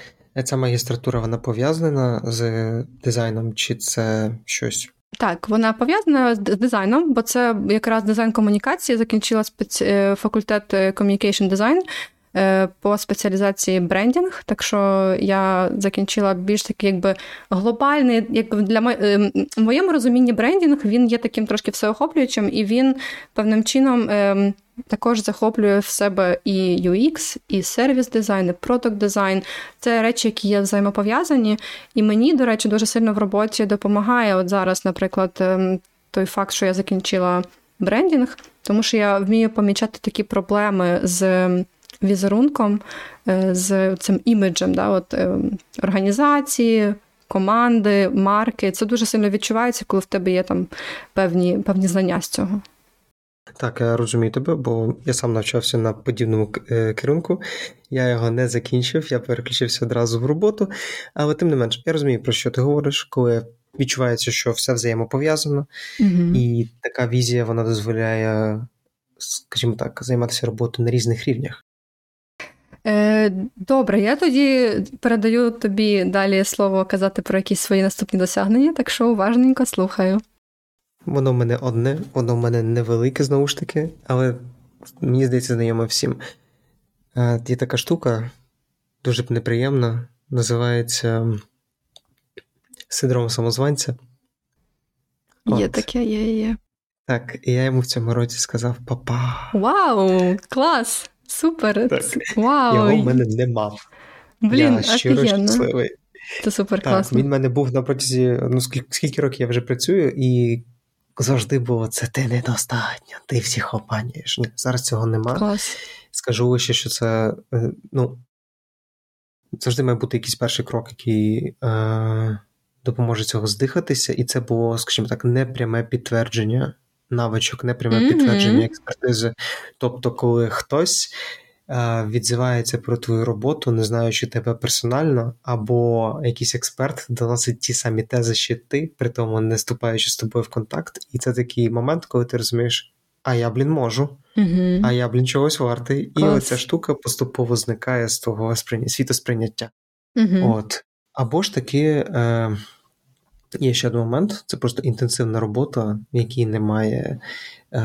ця магістратура вона пов'язана з дизайном, чи це щось? Так, вона пов'язана з дизайном, бо це якраз дизайн комунікації. Закінчила спец... Е, факультет е, Communication Design е, по спеціалізації брендінг. Так що я закінчила більш такий, якби глобальний, якби для мо... в моєму розумінні брендінг він є таким трошки всеохоплюючим, і він певним чином. Ем, також захоплює в себе і UX, і service design, і product design. Це речі, які є взаємопов'язані. І мені, до речі, дуже сильно в роботі допомагає. От зараз, наприклад, ем, той факт, що я закінчила брендінг, тому що я вмію помічати такі проблеми з. Візерунком, е, з цим іміджем, да, от, ем, організації, команди, марки. Це дуже сильно відчувається, коли в тебе є там певні певні знання з цього. Так, я розумію тебе, бо я сам навчався на подібному е, керунку. Я його не закінчив, я переключився одразу в роботу. Але тим не менш, я розумію, про що ти говориш, коли відчувається, що все взаємопов'язано, mm і така візія вона дозволяє, скажімо так, займатися роботою на різних рівнях. Е, добре, я тоді передаю тобі далі слово казати про якісь свої наступні досягнення, так що уважненько слухаю. Воно в мене одне, воно в мене невелике знову ж таки, але мені здається, знайоме всім. Є така штука дуже неприємна, називається синдром самозванця. Є таке, є, є. Так, і я йому в цьому році сказав папа. Вау, клас! Супер! Так. Вау! Його в мене нема. Блін, я щиро офігенно. щасливий. Це супер Так, класно. він в мене був на протязі, ну скільки, скільки років я вже працюю, і завжди було це ти недостатньо, ти всіх обманюєш. Ні, зараз цього нема. Клас. Скажу лише, що це е, ну, завжди має бути якийсь перший крок, який е, допоможе цього здихатися, і це було, скажімо так, непряме підтвердження навичок, непряме Мгм. підтвердження експертизи. Тобто, коли хтось е, відзивається про твою роботу, не знаючи тебе персонально, або якийсь експерт доносить ті самі тези, що ти, при тому не вступаючи з тобою в контакт, і це такий момент, коли ти розумієш. А я, блін, можу, Угу. а я, блін, чогось вартий. І Клас. оця штука поступово зникає з того сприйня... світосприйняття. Угу. От. Або ж таки, е... є ще один момент: це просто інтенсивна робота, в якій немає, е...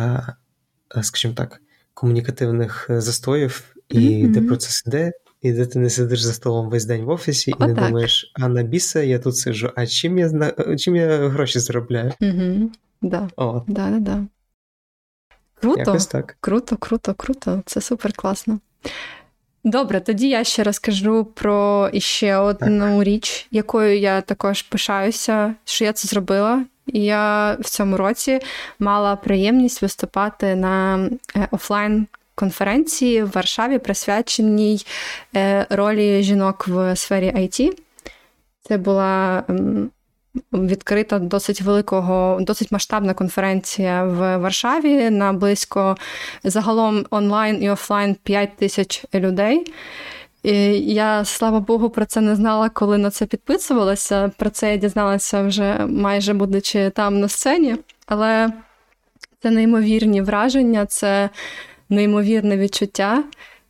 е, скажімо так, комунікативних е, застоїв, і Мгм. де процес іде. І де ти не сидиш за столом весь день в офісі і не Отак. думаєш, а на біса я тут сиджу, а чим я чим я гроші заробляю? Да. От, Да, да, да. Круто. якось так. Круто, круто, круто. Це супер класно. Добре, тоді я ще розкажу про іще одну річ, якою я також пишаюся, що я це зробила. Я в цьому році мала приємність виступати на е, офлайн конференції в Варшаві, присвяченій е, ролі жінок в сфері IT. Це була відкрита досить великого, досить масштабна конференція в Варшаві на близько загалом онлайн і офлайн 5 тисяч людей. І я, слава Богу, про це не знала, коли на це підписувалася. Про це я дізналася вже майже будучи там на сцені. Але це неймовірні враження, це неймовірне відчуття.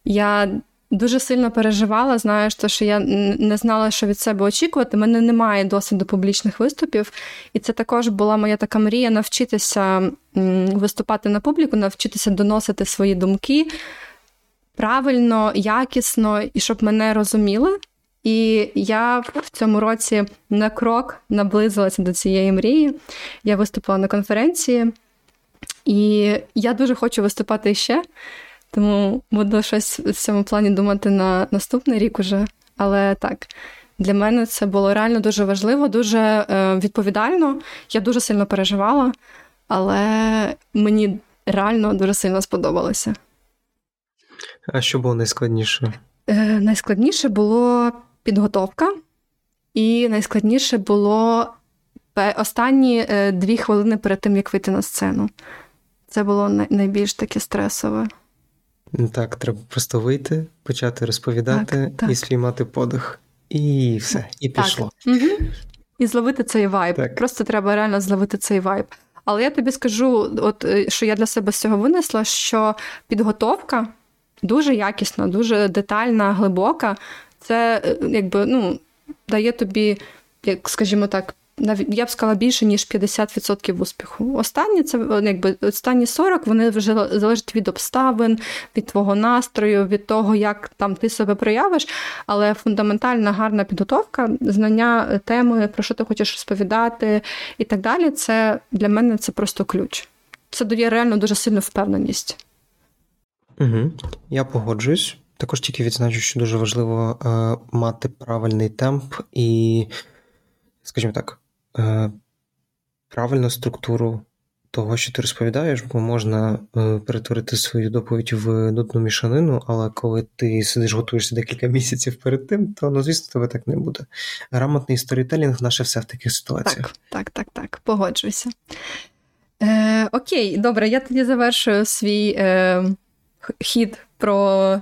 Я дуже сильно переживала, знаєш, то, що я не знала, що від себе очікувати. У мене немає досвіду публічних виступів, і це також була моя така мрія навчитися виступати на публіку, навчитися доносити свої думки правильно, якісно і щоб мене розуміли. І я в цьому році на крок наблизилася до цієї мрії. Я виступила на конференції, і я дуже хочу виступати ще, тому буду щось в цьому плані думати на наступний рік уже. Але так, для мене це було реально дуже важливо, дуже е, відповідально. Я дуже сильно переживала, але мені реально дуже сильно сподобалося. А що було найскладніше? Е, найскладніше було підготовка, і найскладніше було останні е, дві хвилини перед тим, як вийти на сцену. Це було найбільш таке стресове. Так, треба просто вийти, почати розповідати Так, так. і спіймати подих. І все, і пішло. Так. Угу. І зловити цей вайб. Так. Просто треба реально зловити цей вайб. Але я тобі скажу, от е, що я для себе з цього винесла, що підготовка дуже якісна, дуже детальна, глибока. Це е, якби ну, дає тобі, як скажімо так, навіть я б сказала більше ніж 50% успіху. Останні це е, якби останні 40, вони вже залежать від обставин, від твого настрою, від того, як там ти себе проявиш. Але фундаментальна гарна підготовка, знання е, теми, про що ти хочеш розповідати, і так далі. Це для мене це просто ключ. Це дає реально дуже сильну впевненість. Угу. Я погоджуюсь. Також тільки відзначу, що дуже важливо е, мати правильний темп і, скажімо так, правильну структуру того, що ти розповідаєш, бо можна е, перетворити свою доповідь в нудну мішанину, але коли ти сидиш, готуєшся декілька місяців перед тим, то ну, звісно, тебе так не буде. Грамотний сторітелінг наше все в таких ситуаціях. Так, так, так, так. Погоджуюся. Е, окей, добре, я тоді завершую свій е, хід про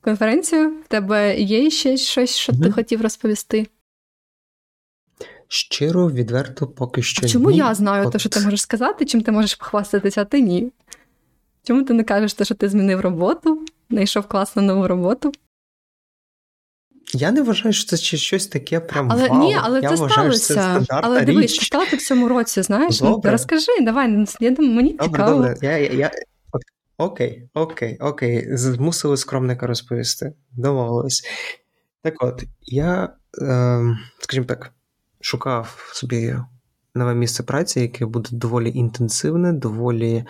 конференцію. В тебе є ще щось, що ти хотів розповісти? Щиро, відверто, поки що. А чому ні. я знаю От те, що ти можеш сказати, чим ти можеш похвастатися, а ти ні? Чому ти не кажеш те, що ти змінив роботу, знайшов класну нову роботу? Я не вважаю, що це щось таке прям Але вау. ні, але я це вважаю, що це Але дивись, це сталося в цьому році, знаєш? Ну, розкажи, давай, ну, я думаю, мені Добре, цікаво. добре. Я, я, я... Окей, окей, окей. Змусили скромника розповісти. Домовились. Так от, я, е, скажімо так, шукав собі нове місце праці, яке буде доволі інтенсивне, доволі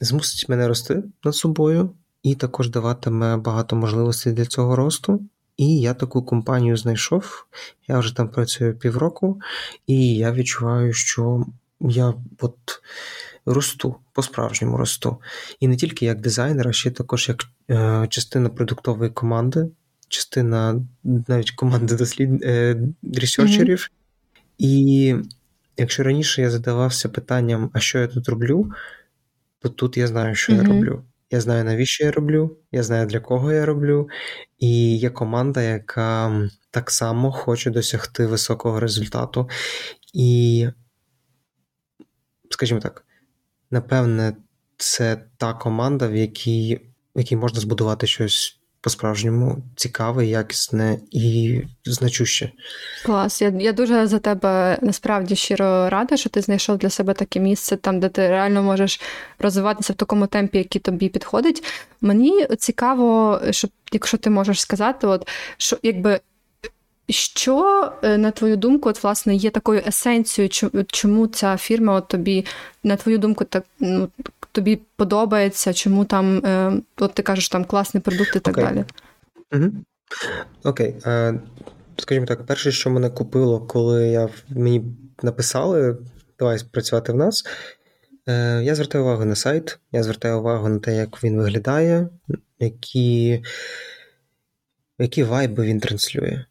змусить мене рости над собою, і також даватиме багато можливостей для цього росту. І я таку компанію знайшов. Я вже там працюю півроку, і я відчуваю, що я от росту, по-справжньому росту. І не тільки як дизайнер, а ще також як е, частина продуктової команди, частина навіть команди дослід... е, ресерчерів. Mm-hmm. І якщо раніше я задавався питанням, а що я тут роблю, то тут я знаю, що mm-hmm. я роблю. Я знаю, навіщо я роблю, я знаю, для кого я роблю, і є команда, яка так само хоче досягти високого результату. І, скажімо так, напевне, це та команда, в якій в якій можна збудувати щось по-справжньому цікаве, якісне і значуще. Клас. Я я дуже за тебе насправді щиро рада, що ти знайшов для себе таке місце, там, де ти реально можеш розвиватися в такому темпі, який тобі підходить. Мені цікаво, щоб якщо ти можеш сказати, от що якби. Що, е, на твою думку, от, власне, є такою есенцією, чому ця фірма от тобі, на твою думку, так ну, тобі подобається, чому там, е, от ти кажеш, там класний продукт і так okay. далі. Угу. Окей. Okay. Скажімо так, перше, що мене купило, коли я мені написали, давай працювати в нас. Е, я звертаю увагу на сайт, я звертаю увагу на те, як він виглядає, які які вайби він транслює.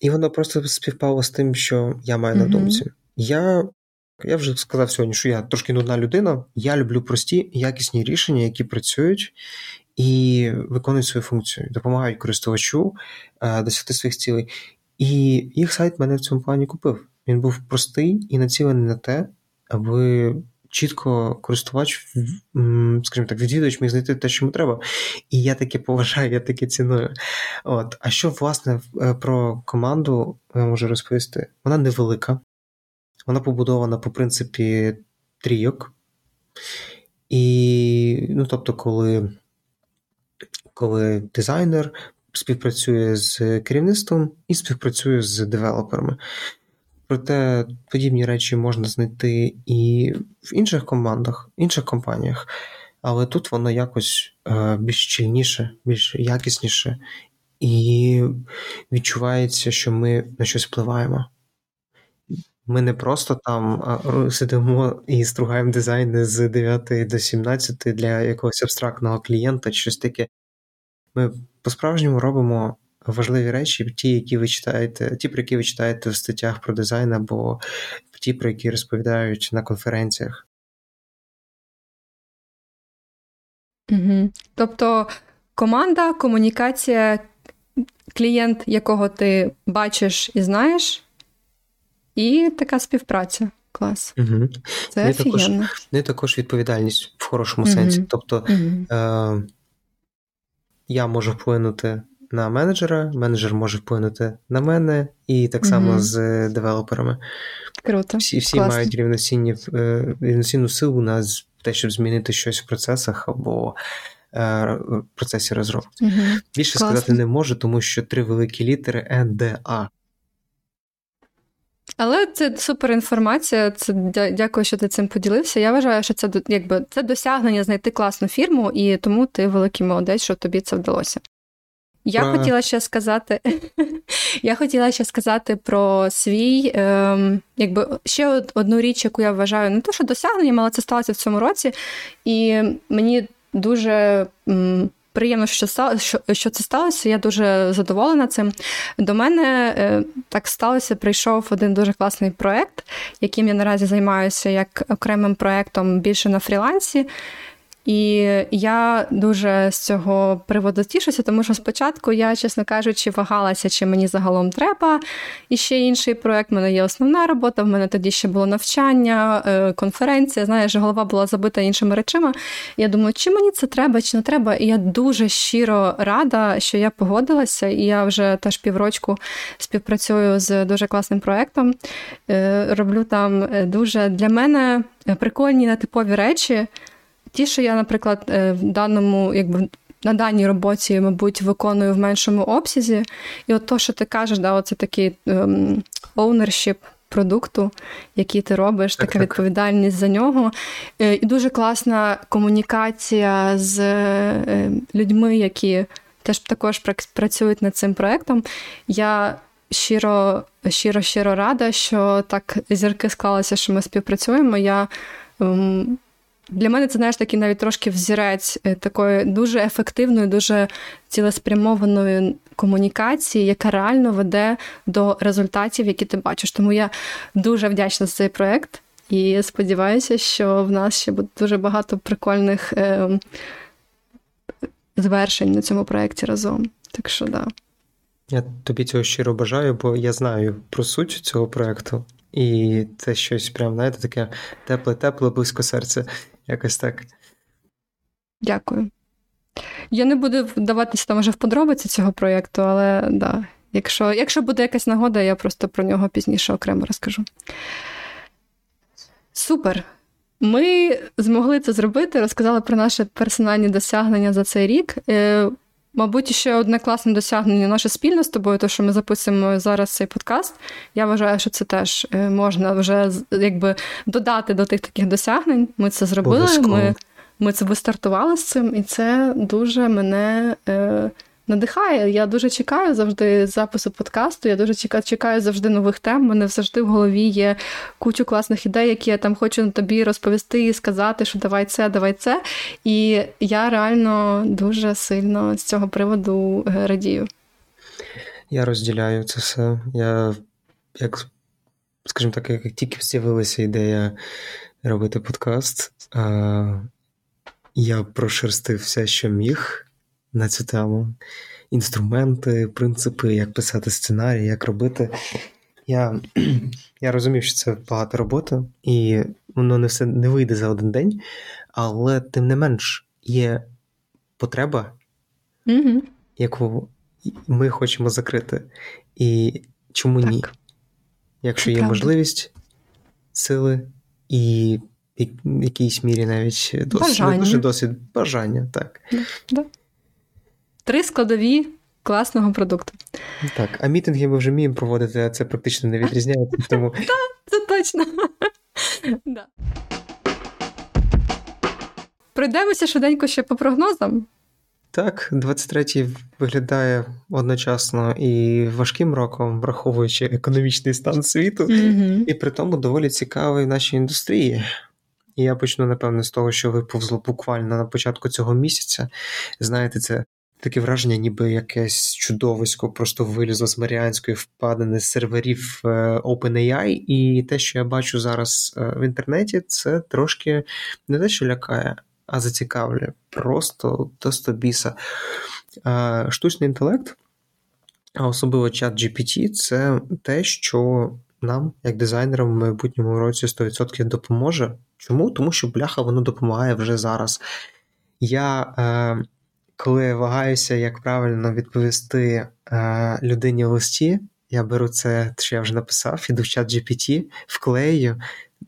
І воно просто співпало з тим, що я маю на думці. Mm-hmm. Я я вже сказав сьогодні, що я трошки нудна людина. Я люблю прості, якісні рішення, які працюють і виконують свою функцію, допомагають користувачу е, досягти своїх цілей. І їх сайт мене в цьому плані купив. Він був простий і націлений на те, аби чітко користувач, скажімо так, відвідувач міг знайти те, що йому треба. І я таке поважаю, я таке ціную. От. А що, власне, е, про команду я можу розповісти? Вона невелика. Вона побудована по принципі трійок. І, ну, тобто, коли коли дизайнер співпрацює з керівництвом і співпрацює з девелоперами. Проте подібні речі можна знайти і в інших командах, інших компаніях, але тут воно якось е, більш щільніше, більш якісніше, і відчувається, що ми на щось впливаємо. Ми не просто там сидимо і стругаємо дизайни з 9 до 17 для якогось абстрактного клієнта щось таке. Ми по-справжньому робимо важливі речі, ті, які ви читаєте, ті, про які ви читаєте в статтях про дизайн, або ті, про які розповідають на конференціях. Угу. Тобто команда, комунікація, клієнт, якого ти бачиш і знаєш, і така співпраця. Клас. Угу. Це не також, не також відповідальність в хорошому угу. сенсі. Тобто угу. е, я можу вплинути на менеджера, менеджер може вплинути на мене, і так само з девелоперами. Круто. Всі всі мають рівноцінні, е, рівноцінну силу на те, щоб змінити щось в процесах або е, в процесі розробки. Mm-hmm. Більше Класно. сказати не можу, тому що три великі літери НДА. Але це супер інформація. Це дякую, що ти цим поділився. Я вважаю, що це якби це досягнення знайти класну фірму, і тому ти великий молодець, що тобі це вдалося. Я а... хотіла ще сказати, *laughs* я хотіла ще сказати про свій, ем, якби ще одну річ, яку я вважаю, не то, що досягненням, але це сталося в цьому році, і мені дуже. М, Приємно, що що, це сталося. Я дуже задоволена цим. До мене е, так сталося. Прийшов один дуже класний проект, яким я наразі займаюся як окремим проектом більше на фрілансі. І я дуже з цього приводу тішуся, тому що спочатку я, чесно кажучи, вагалася, чи мені загалом треба. І ще інший проект. У мене є основна робота. В мене тоді ще було навчання, е, конференція. Знаєш, голова була забита іншими речами. Я думаю, чи мені це треба, чи не треба. І я дуже щиро рада, що я погодилася, і я вже теж піврочку співпрацюю з дуже класним проектом. Е, роблю там е, дуже для мене прикольні нетипові речі. Ті, що я, наприклад, е, в даному, якби на даній роботі, мабуть, виконую в меншому обсязі. І от то, що ти кажеш, да, оце такий ем, ownership, продукту, який ти робиш, так, така так. відповідальність за нього. Е, і дуже класна комунікація з е, людьми, які теж також працюють над цим проектом. Я щиро, щиро, щиро рада, що так зірки склалися, що ми співпрацюємо. Я ем, для мене це знаєш, такий навіть трошки взірець е, такої дуже ефективної, дуже цілеспрямованої комунікації, яка реально веде до результатів, які ти бачиш. Тому я дуже вдячна за цей проект і сподіваюся, що в нас ще буде дуже багато прикольних е, звершень на цьому проєкті разом. Так що да. Я тобі цього щиро бажаю, бо я знаю про суть цього проєкту. І це щось прям, знаєте, таке тепле-тепле, близько серця. Якось так. Дякую. Я не буду вдаватися там вже в подробиці цього проєкту, але да, якщо якщо буде якась нагода, я просто про нього пізніше окремо розкажу. Супер. Ми змогли це зробити, розказали про наші персональні досягнення за цей рік. Мабуть, ще одне класне досягнення наше спільне з тобою, то що ми записуємо зараз цей подкаст. Я вважаю, що це теж е, можна вже якби додати до тих таких досягнень. Ми це зробили. Ми ми це вистартували з цим, і це дуже мене е, надихає. Я дуже чекаю завжди запису подкасту. Я дуже чекаю, завжди нових тем. У мене завжди в голові є кучу класних ідей, які я там хочу тобі розповісти і сказати, що давай це, давай це. І я реально дуже сильно з цього приводу е, радію. Я розділяю це все. Я, як, скажімо так, як тільки з'явилася ідея робити подкаст, я прошерстив все, що міг на цю тему. Інструменти, принципи, як писати сценарій, як робити. Я *clears throat* я розумів, що це багато роботи, і воно не все не вийде за один день, але тим не менш є потреба, mm яку ми хочемо закрити. І чому так. ні? Якщо є можливість, сили і в якійсь мірі навіть досвід, бажання. досвід бажання. так. Да, да. Три складові класного продукту. Так, а мітинги ми вже вміємо проводити, а це практично не відрізняється. *laughs* тому... Так, це точно. *laughs* Пройдемося швиденько ще по прогнозам. Так, 23-й виглядає одночасно і важким роком, враховуючи економічний стан світу, mm-hmm. і при тому доволі цікавий в нашій індустрії. І я почну, напевне, з того, що виповзло буквально на початку цього місяця. Знаєте, це таке враження, ніби якесь чудовисько просто вилізло з Маріанської впадини з серверів е, OpenAI, і те, що я бачу зараз е, в інтернеті, це трошки не те, що лякає, а зацікавлює. Просто до стобіса. Штучний інтелект, а особливо чат GPT, це те, що нам, як дизайнерам, в майбутньому році 100% допоможе. Чому? Тому що бляха воно допомагає вже зараз. Я, коли вагаюся, як правильно відповісти е, людині в листі, я беру це, що я вже написав, іду в чат GPT, вклею,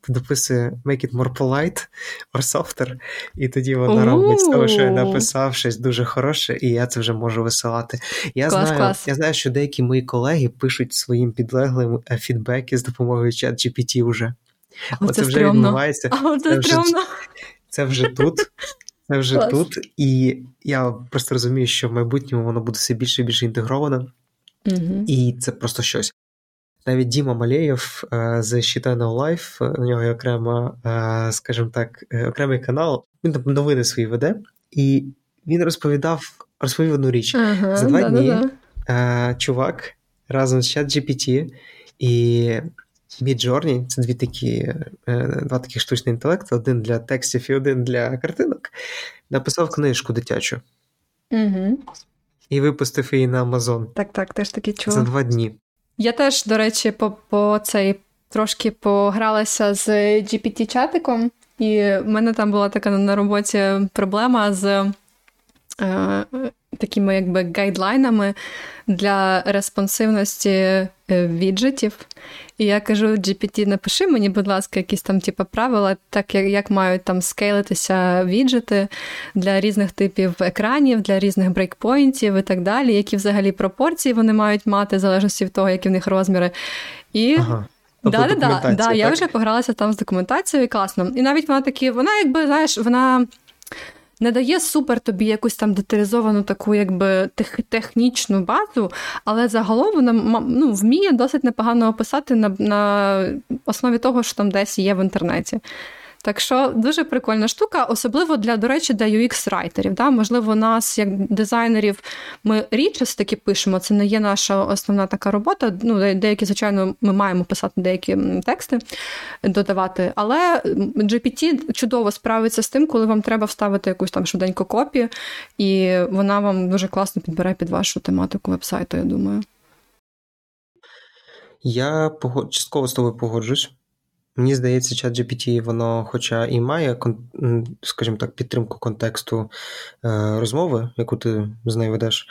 дописую make it more polite or softer, і тоді вона робить з того, що я написав щось дуже хороше, і я це вже можу висилати. Я клас, знаю, клас. я знаю, що деякі мої колеги пишуть своїм підлеглим е, фідбеки з допомогою чат GPT вже. Оце вже відбувається. А, це, це, вже, це вже тут. Це вже Клас. тут. І я просто розумію, що в майбутньому воно буде все більше і більше інтегровано. Угу. І це просто щось. Навіть Діма Малеєв е, з Щитано Лайф, у нього є окрема, е, скажімо так, е, окремий канал. Він там новини свої веде, і він розповідав, розповів одну річ. Ага, За два да, дні да, да. чувак разом з ChatGPT і Midjourney — це дві такі, два такі штучні інтелекти, один для текстів і один для картинок. Написав книжку дитячу. Угу. І випустив її на Amazon. Так, так, теж таки чула. За два дні. Я теж, до речі, по, по цей трошки погралася з GPT-чатиком, і в мене там була така на роботі проблема з е, такими якби гайдлайнами для респонсивності е, віджитів. І я кажу: GPT, напиши мені, будь ласка, якісь там типу, правила, так як як мають там скейлитися віджити для різних типів екранів, для різних брейкпоінтів і так далі, які взагалі пропорції вони мають мати, в залежності від того, які в них розміри. І ага. Да, да, да, да, Я вже погралася там з документацією, класно. І навіть вона такі, вона, якби, знаєш, вона. Не дає супер тобі якусь там деталізовану таку якби тех, технічну базу, але загалом вона ну, вміє досить непогано описати на на основі того, що там десь є в інтернеті. Так що дуже прикольна штука, особливо для, до речі, для UX-райтерів. Да? Можливо, нас, як дизайнерів, ми рідше таки пишемо, це не є наша основна така робота. Ну, Деякі, звичайно, ми маємо писати деякі тексти, додавати. Але GPT чудово справиться з тим, коли вам треба вставити якусь там швиденьку копію, і вона вам дуже класно підбере під вашу тематику вебсайту, я думаю. Я частково з тобою погоджусь. Мені здається, чат GPT, воно, хоча і має, скажімо так, підтримку контексту е, розмови, яку ти з нею ведеш,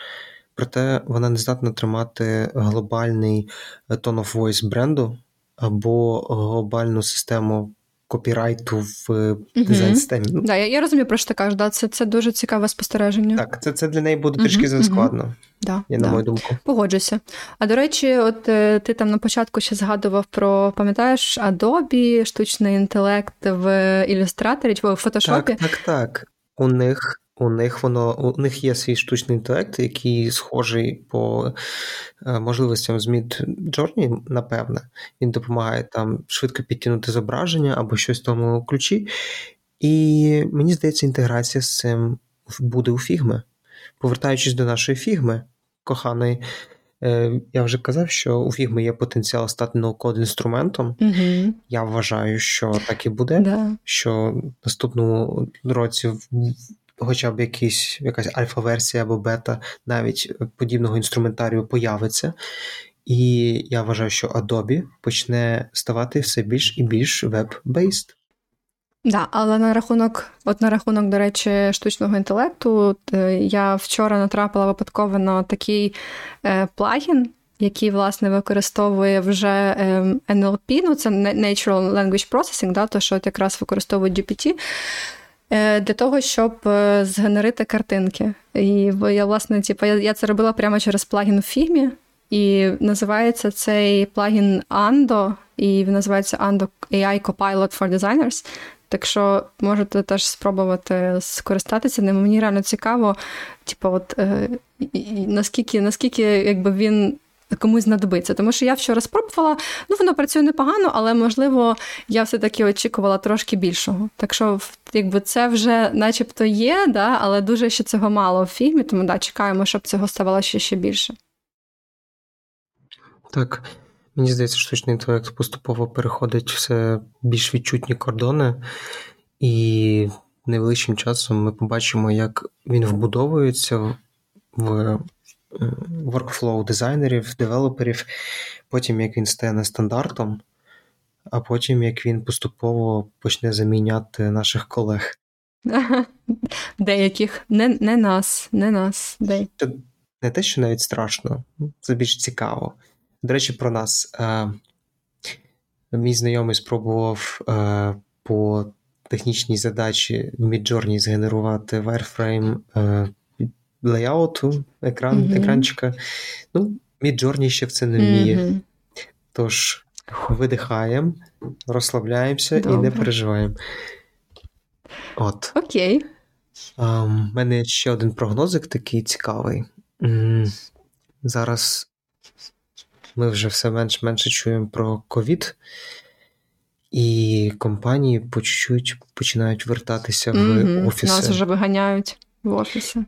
проте вона не здатна тримати глобальний е, tone of voice бренду або глобальну систему копірайту в mm дизайн-системі. Ну, да, я я розумію, про що ти кажеш. Да, Це це дуже цікаве спостереження. Так, це це для неї буде трішки складно. Угу. Да, я, на мою думку. Погоджуся. А до речі, от е, ти там на початку ще згадував про, пам'ятаєш, Adobe, штучний інтелект в ілюстраторі чи в фотошопі. Так, так, так. У них у них воно у них є свій штучний інтелект, який схожий по е, можливостям з Midjourney, напевне. Він допомагає там швидко підтягнути зображення або щось в тому ключі. І мені здається, інтеграція з цим буде у фігми. Повертаючись до нашої фігми, коханої, е, я вже казав, що у фігми є потенціал стати ноу-код інструментом. Угу. Я вважаю, що так і буде. Да. Що в наступному році хоча б якісь, якась альфа-версія або бета навіть подібного інструментарію появиться. І я вважаю, що Adobe почне ставати все більш і більш веб-бейст. Да, але на рахунок, от на рахунок, до речі, штучного інтелекту, е, я вчора натрапила випадково на такий е, плагін, який, власне, використовує вже е, NLP, ну це Natural Language Processing, да, то що от якраз використовує GPT. Е, для того, щоб е, згенерити картинки. І я, власне, типу, я, я це робила прямо через плагін в фігмі. І називається цей плагін Ando, і він називається Ando AI Copilot for Designers. Так що можете теж спробувати скористатися ним. Мені реально цікаво, типу, от е, наскільки наскільки якби він комусь знадобиться. Тому що я вчора спробувала, ну воно працює непогано, але можливо я все-таки очікувала трошки більшого. Так що, якби це вже начебто є, да, але дуже ще цього мало в фільмі, тому да, чекаємо, щоб цього ставало ще ще більше. Так. Мені здається, штучний інтелект поступово переходить все більш відчутні кордони, і найближчим часом ми побачимо, як він вбудовується в workflow дизайнерів, девелоперів, потім як він стане стандартом, а потім як він поступово почне заміняти наших колег. *laughs* Деяких, не не нас, не нас. Де. Це не те, що навіть страшно, це більш цікаво. До речі, про нас. Е, Мій знайомий спробував е, по технічній задачі в Midjourney згенерувати wireframe е, леяуту екран, mm-hmm. екранчика. Ну, Midjourney ще в це не вміє. Mm-hmm. Тож видихаємо, розслабляємося Добре. і не переживаємо. От. Окей. У мене ще один прогнозик такий цікавий. Зараз ми вже все менш-менше чуємо про ковід, і компанії по чуть-чуть починають вертатися в mm-hmm. офіси. Нас вже виганяють в офіси.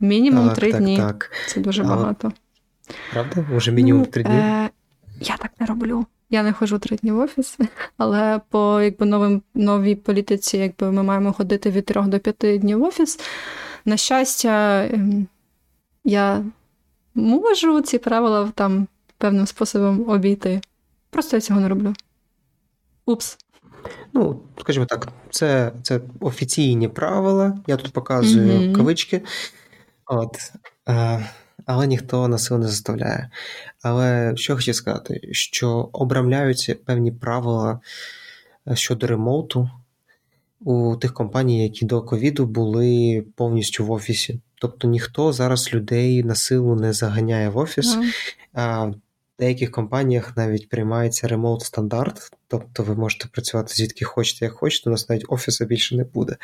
Мінімум три дні. Так. Це дуже а, багато. Правда? Може, мінімум три ну, дні? Е- Я так не роблю. Я не ходжу три дні в офіс, *laughs* але по якби новим новій політиці, якби ми маємо ходити від трьох до п'яти днів в офіс. На щастя, ем, я можу ці правила там певним способом обійти. Просто я цього не роблю. Упс. Ну, скажімо так, це це офіційні правила. Я тут показую mm-hmm. кавички. От. А, але ніхто на силу не заставляє. Але що хочу сказати, що обрамляються певні правила е, щодо ремоуту у тих компаній, які до ковіду були повністю в офісі. Тобто ніхто зараз людей на силу не заганяє в офіс. Mm. А, деяких компаніях навіть приймається ремоут стандарт, тобто ви можете працювати звідки хочете, як хочете, у нас навіть офісу більше не буде.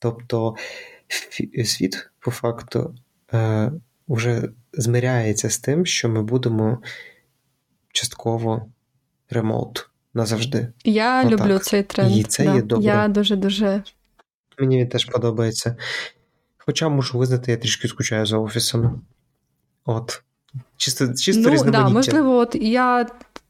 Тобто світ, по факту, е, вже змиряється з тим, що ми будемо частково ремоут назавжди. Я Отак. люблю цей тренд. І це да. є добре. Я дуже-дуже. Мені він теж подобається. Хоча можу визнати, я трішки скучаю за офісами. От. Чисто чисто Ну, да, можливо, от я.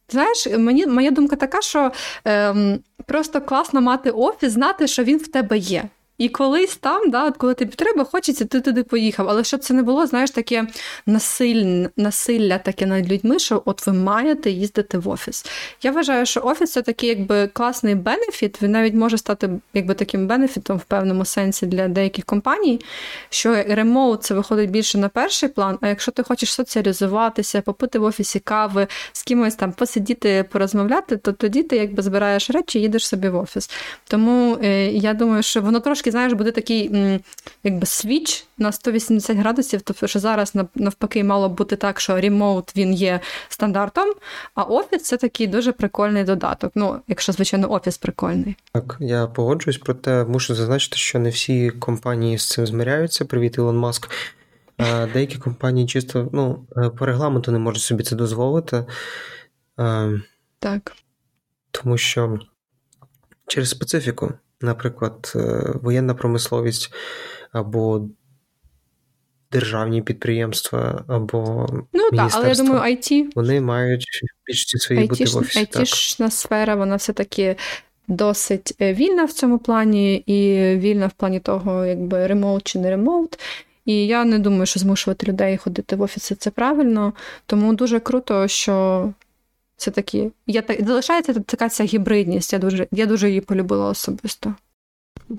Знаєш, мені моя думка така, що ем, просто класно мати офіс, знати, що він в тебе є. І колись там, да, от коли тобі треба, хочеться, ти туди поїхав. Але щоб це не було, знаєш, таке насиль, насилля таке над людьми, що от ви маєте їздити в офіс. Я вважаю, що офіс це такий якби класний бенефіт. Він навіть може стати якби таким бенефітом в певному сенсі для деяких компаній, що ремоут це виходить більше на перший план. А якщо ти хочеш соціалізуватися, попити в офісі кави, з кимось там посидіти, порозмовляти, то тоді ти якби збираєш речі їдеш собі в офіс. Тому е, я думаю, що воно трошки знаєш, буде такий якби свіч на 180 градусів. Тобто, що зараз навпаки мало б бути так, що ремоут він є стандартом, а офіс це такий дуже прикольний додаток. Ну, якщо, звичайно, офіс прикольний. Так, я погоджуюсь, проте мушу зазначити, що не всі компанії з цим змиряються. Привіт, Ілон Маск. Деякі компанії чисто ну, е, по регламенту не можуть собі це дозволити. Так. Тому що через специфіку наприклад, е, воєнна промисловість або державні підприємства, або ну так, але я думаю, IT, вони мають більшості свої бути в офісі. IT-шна сфера, вона все-таки досить е, вільна в цьому плані, і вільна в плані того, якби ремоут чи не ремоут. І я не думаю, що змушувати людей ходити в офіси це правильно. Тому дуже круто, що це такі. Я залишається така ця гібридність. Я дуже я дуже її полюбила особисто.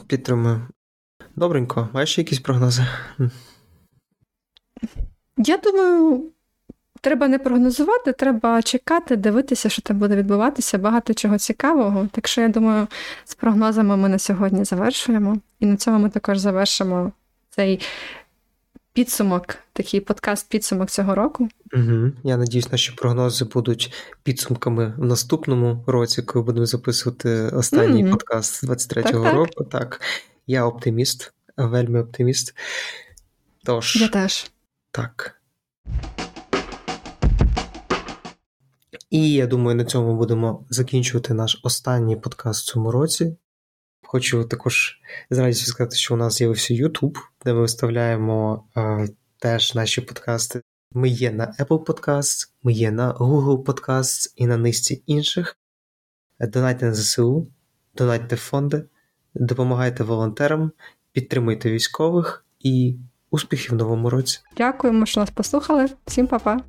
Підтримую. Добренько, маєш ще якісь прогнози? Я думаю, треба не прогнозувати, треба чекати, дивитися, що там буде відбуватися. Багато чого цікавого. Так що я думаю, з прогнозами ми на сьогодні завершуємо. І на цьому ми також завершимо цей підсумок, такий подкаст-підсумок цього року. Угу. Я надіюсь, наші прогнози будуть підсумками в наступному році, коли будемо записувати останній mm-hmm. подкаст 23-го так, року. Так. так, я оптиміст, вельми оптиміст. Тож, я теж. Так. І я думаю, на цьому будемо закінчувати наш останній подкаст в цьому році. Хочу також з радістю сказати, що у нас з'явився YouTube, де ми виставляємо е, теж наші подкасти. Ми є на Apple Podcasts, ми є на Google Podcasts і на низці інших. Донайте на ЗСУ, донайте фонди, допомагайте волонтерам, підтримуйте військових і успіхів в новому році. Дякуємо, що нас послухали. Всім па-па!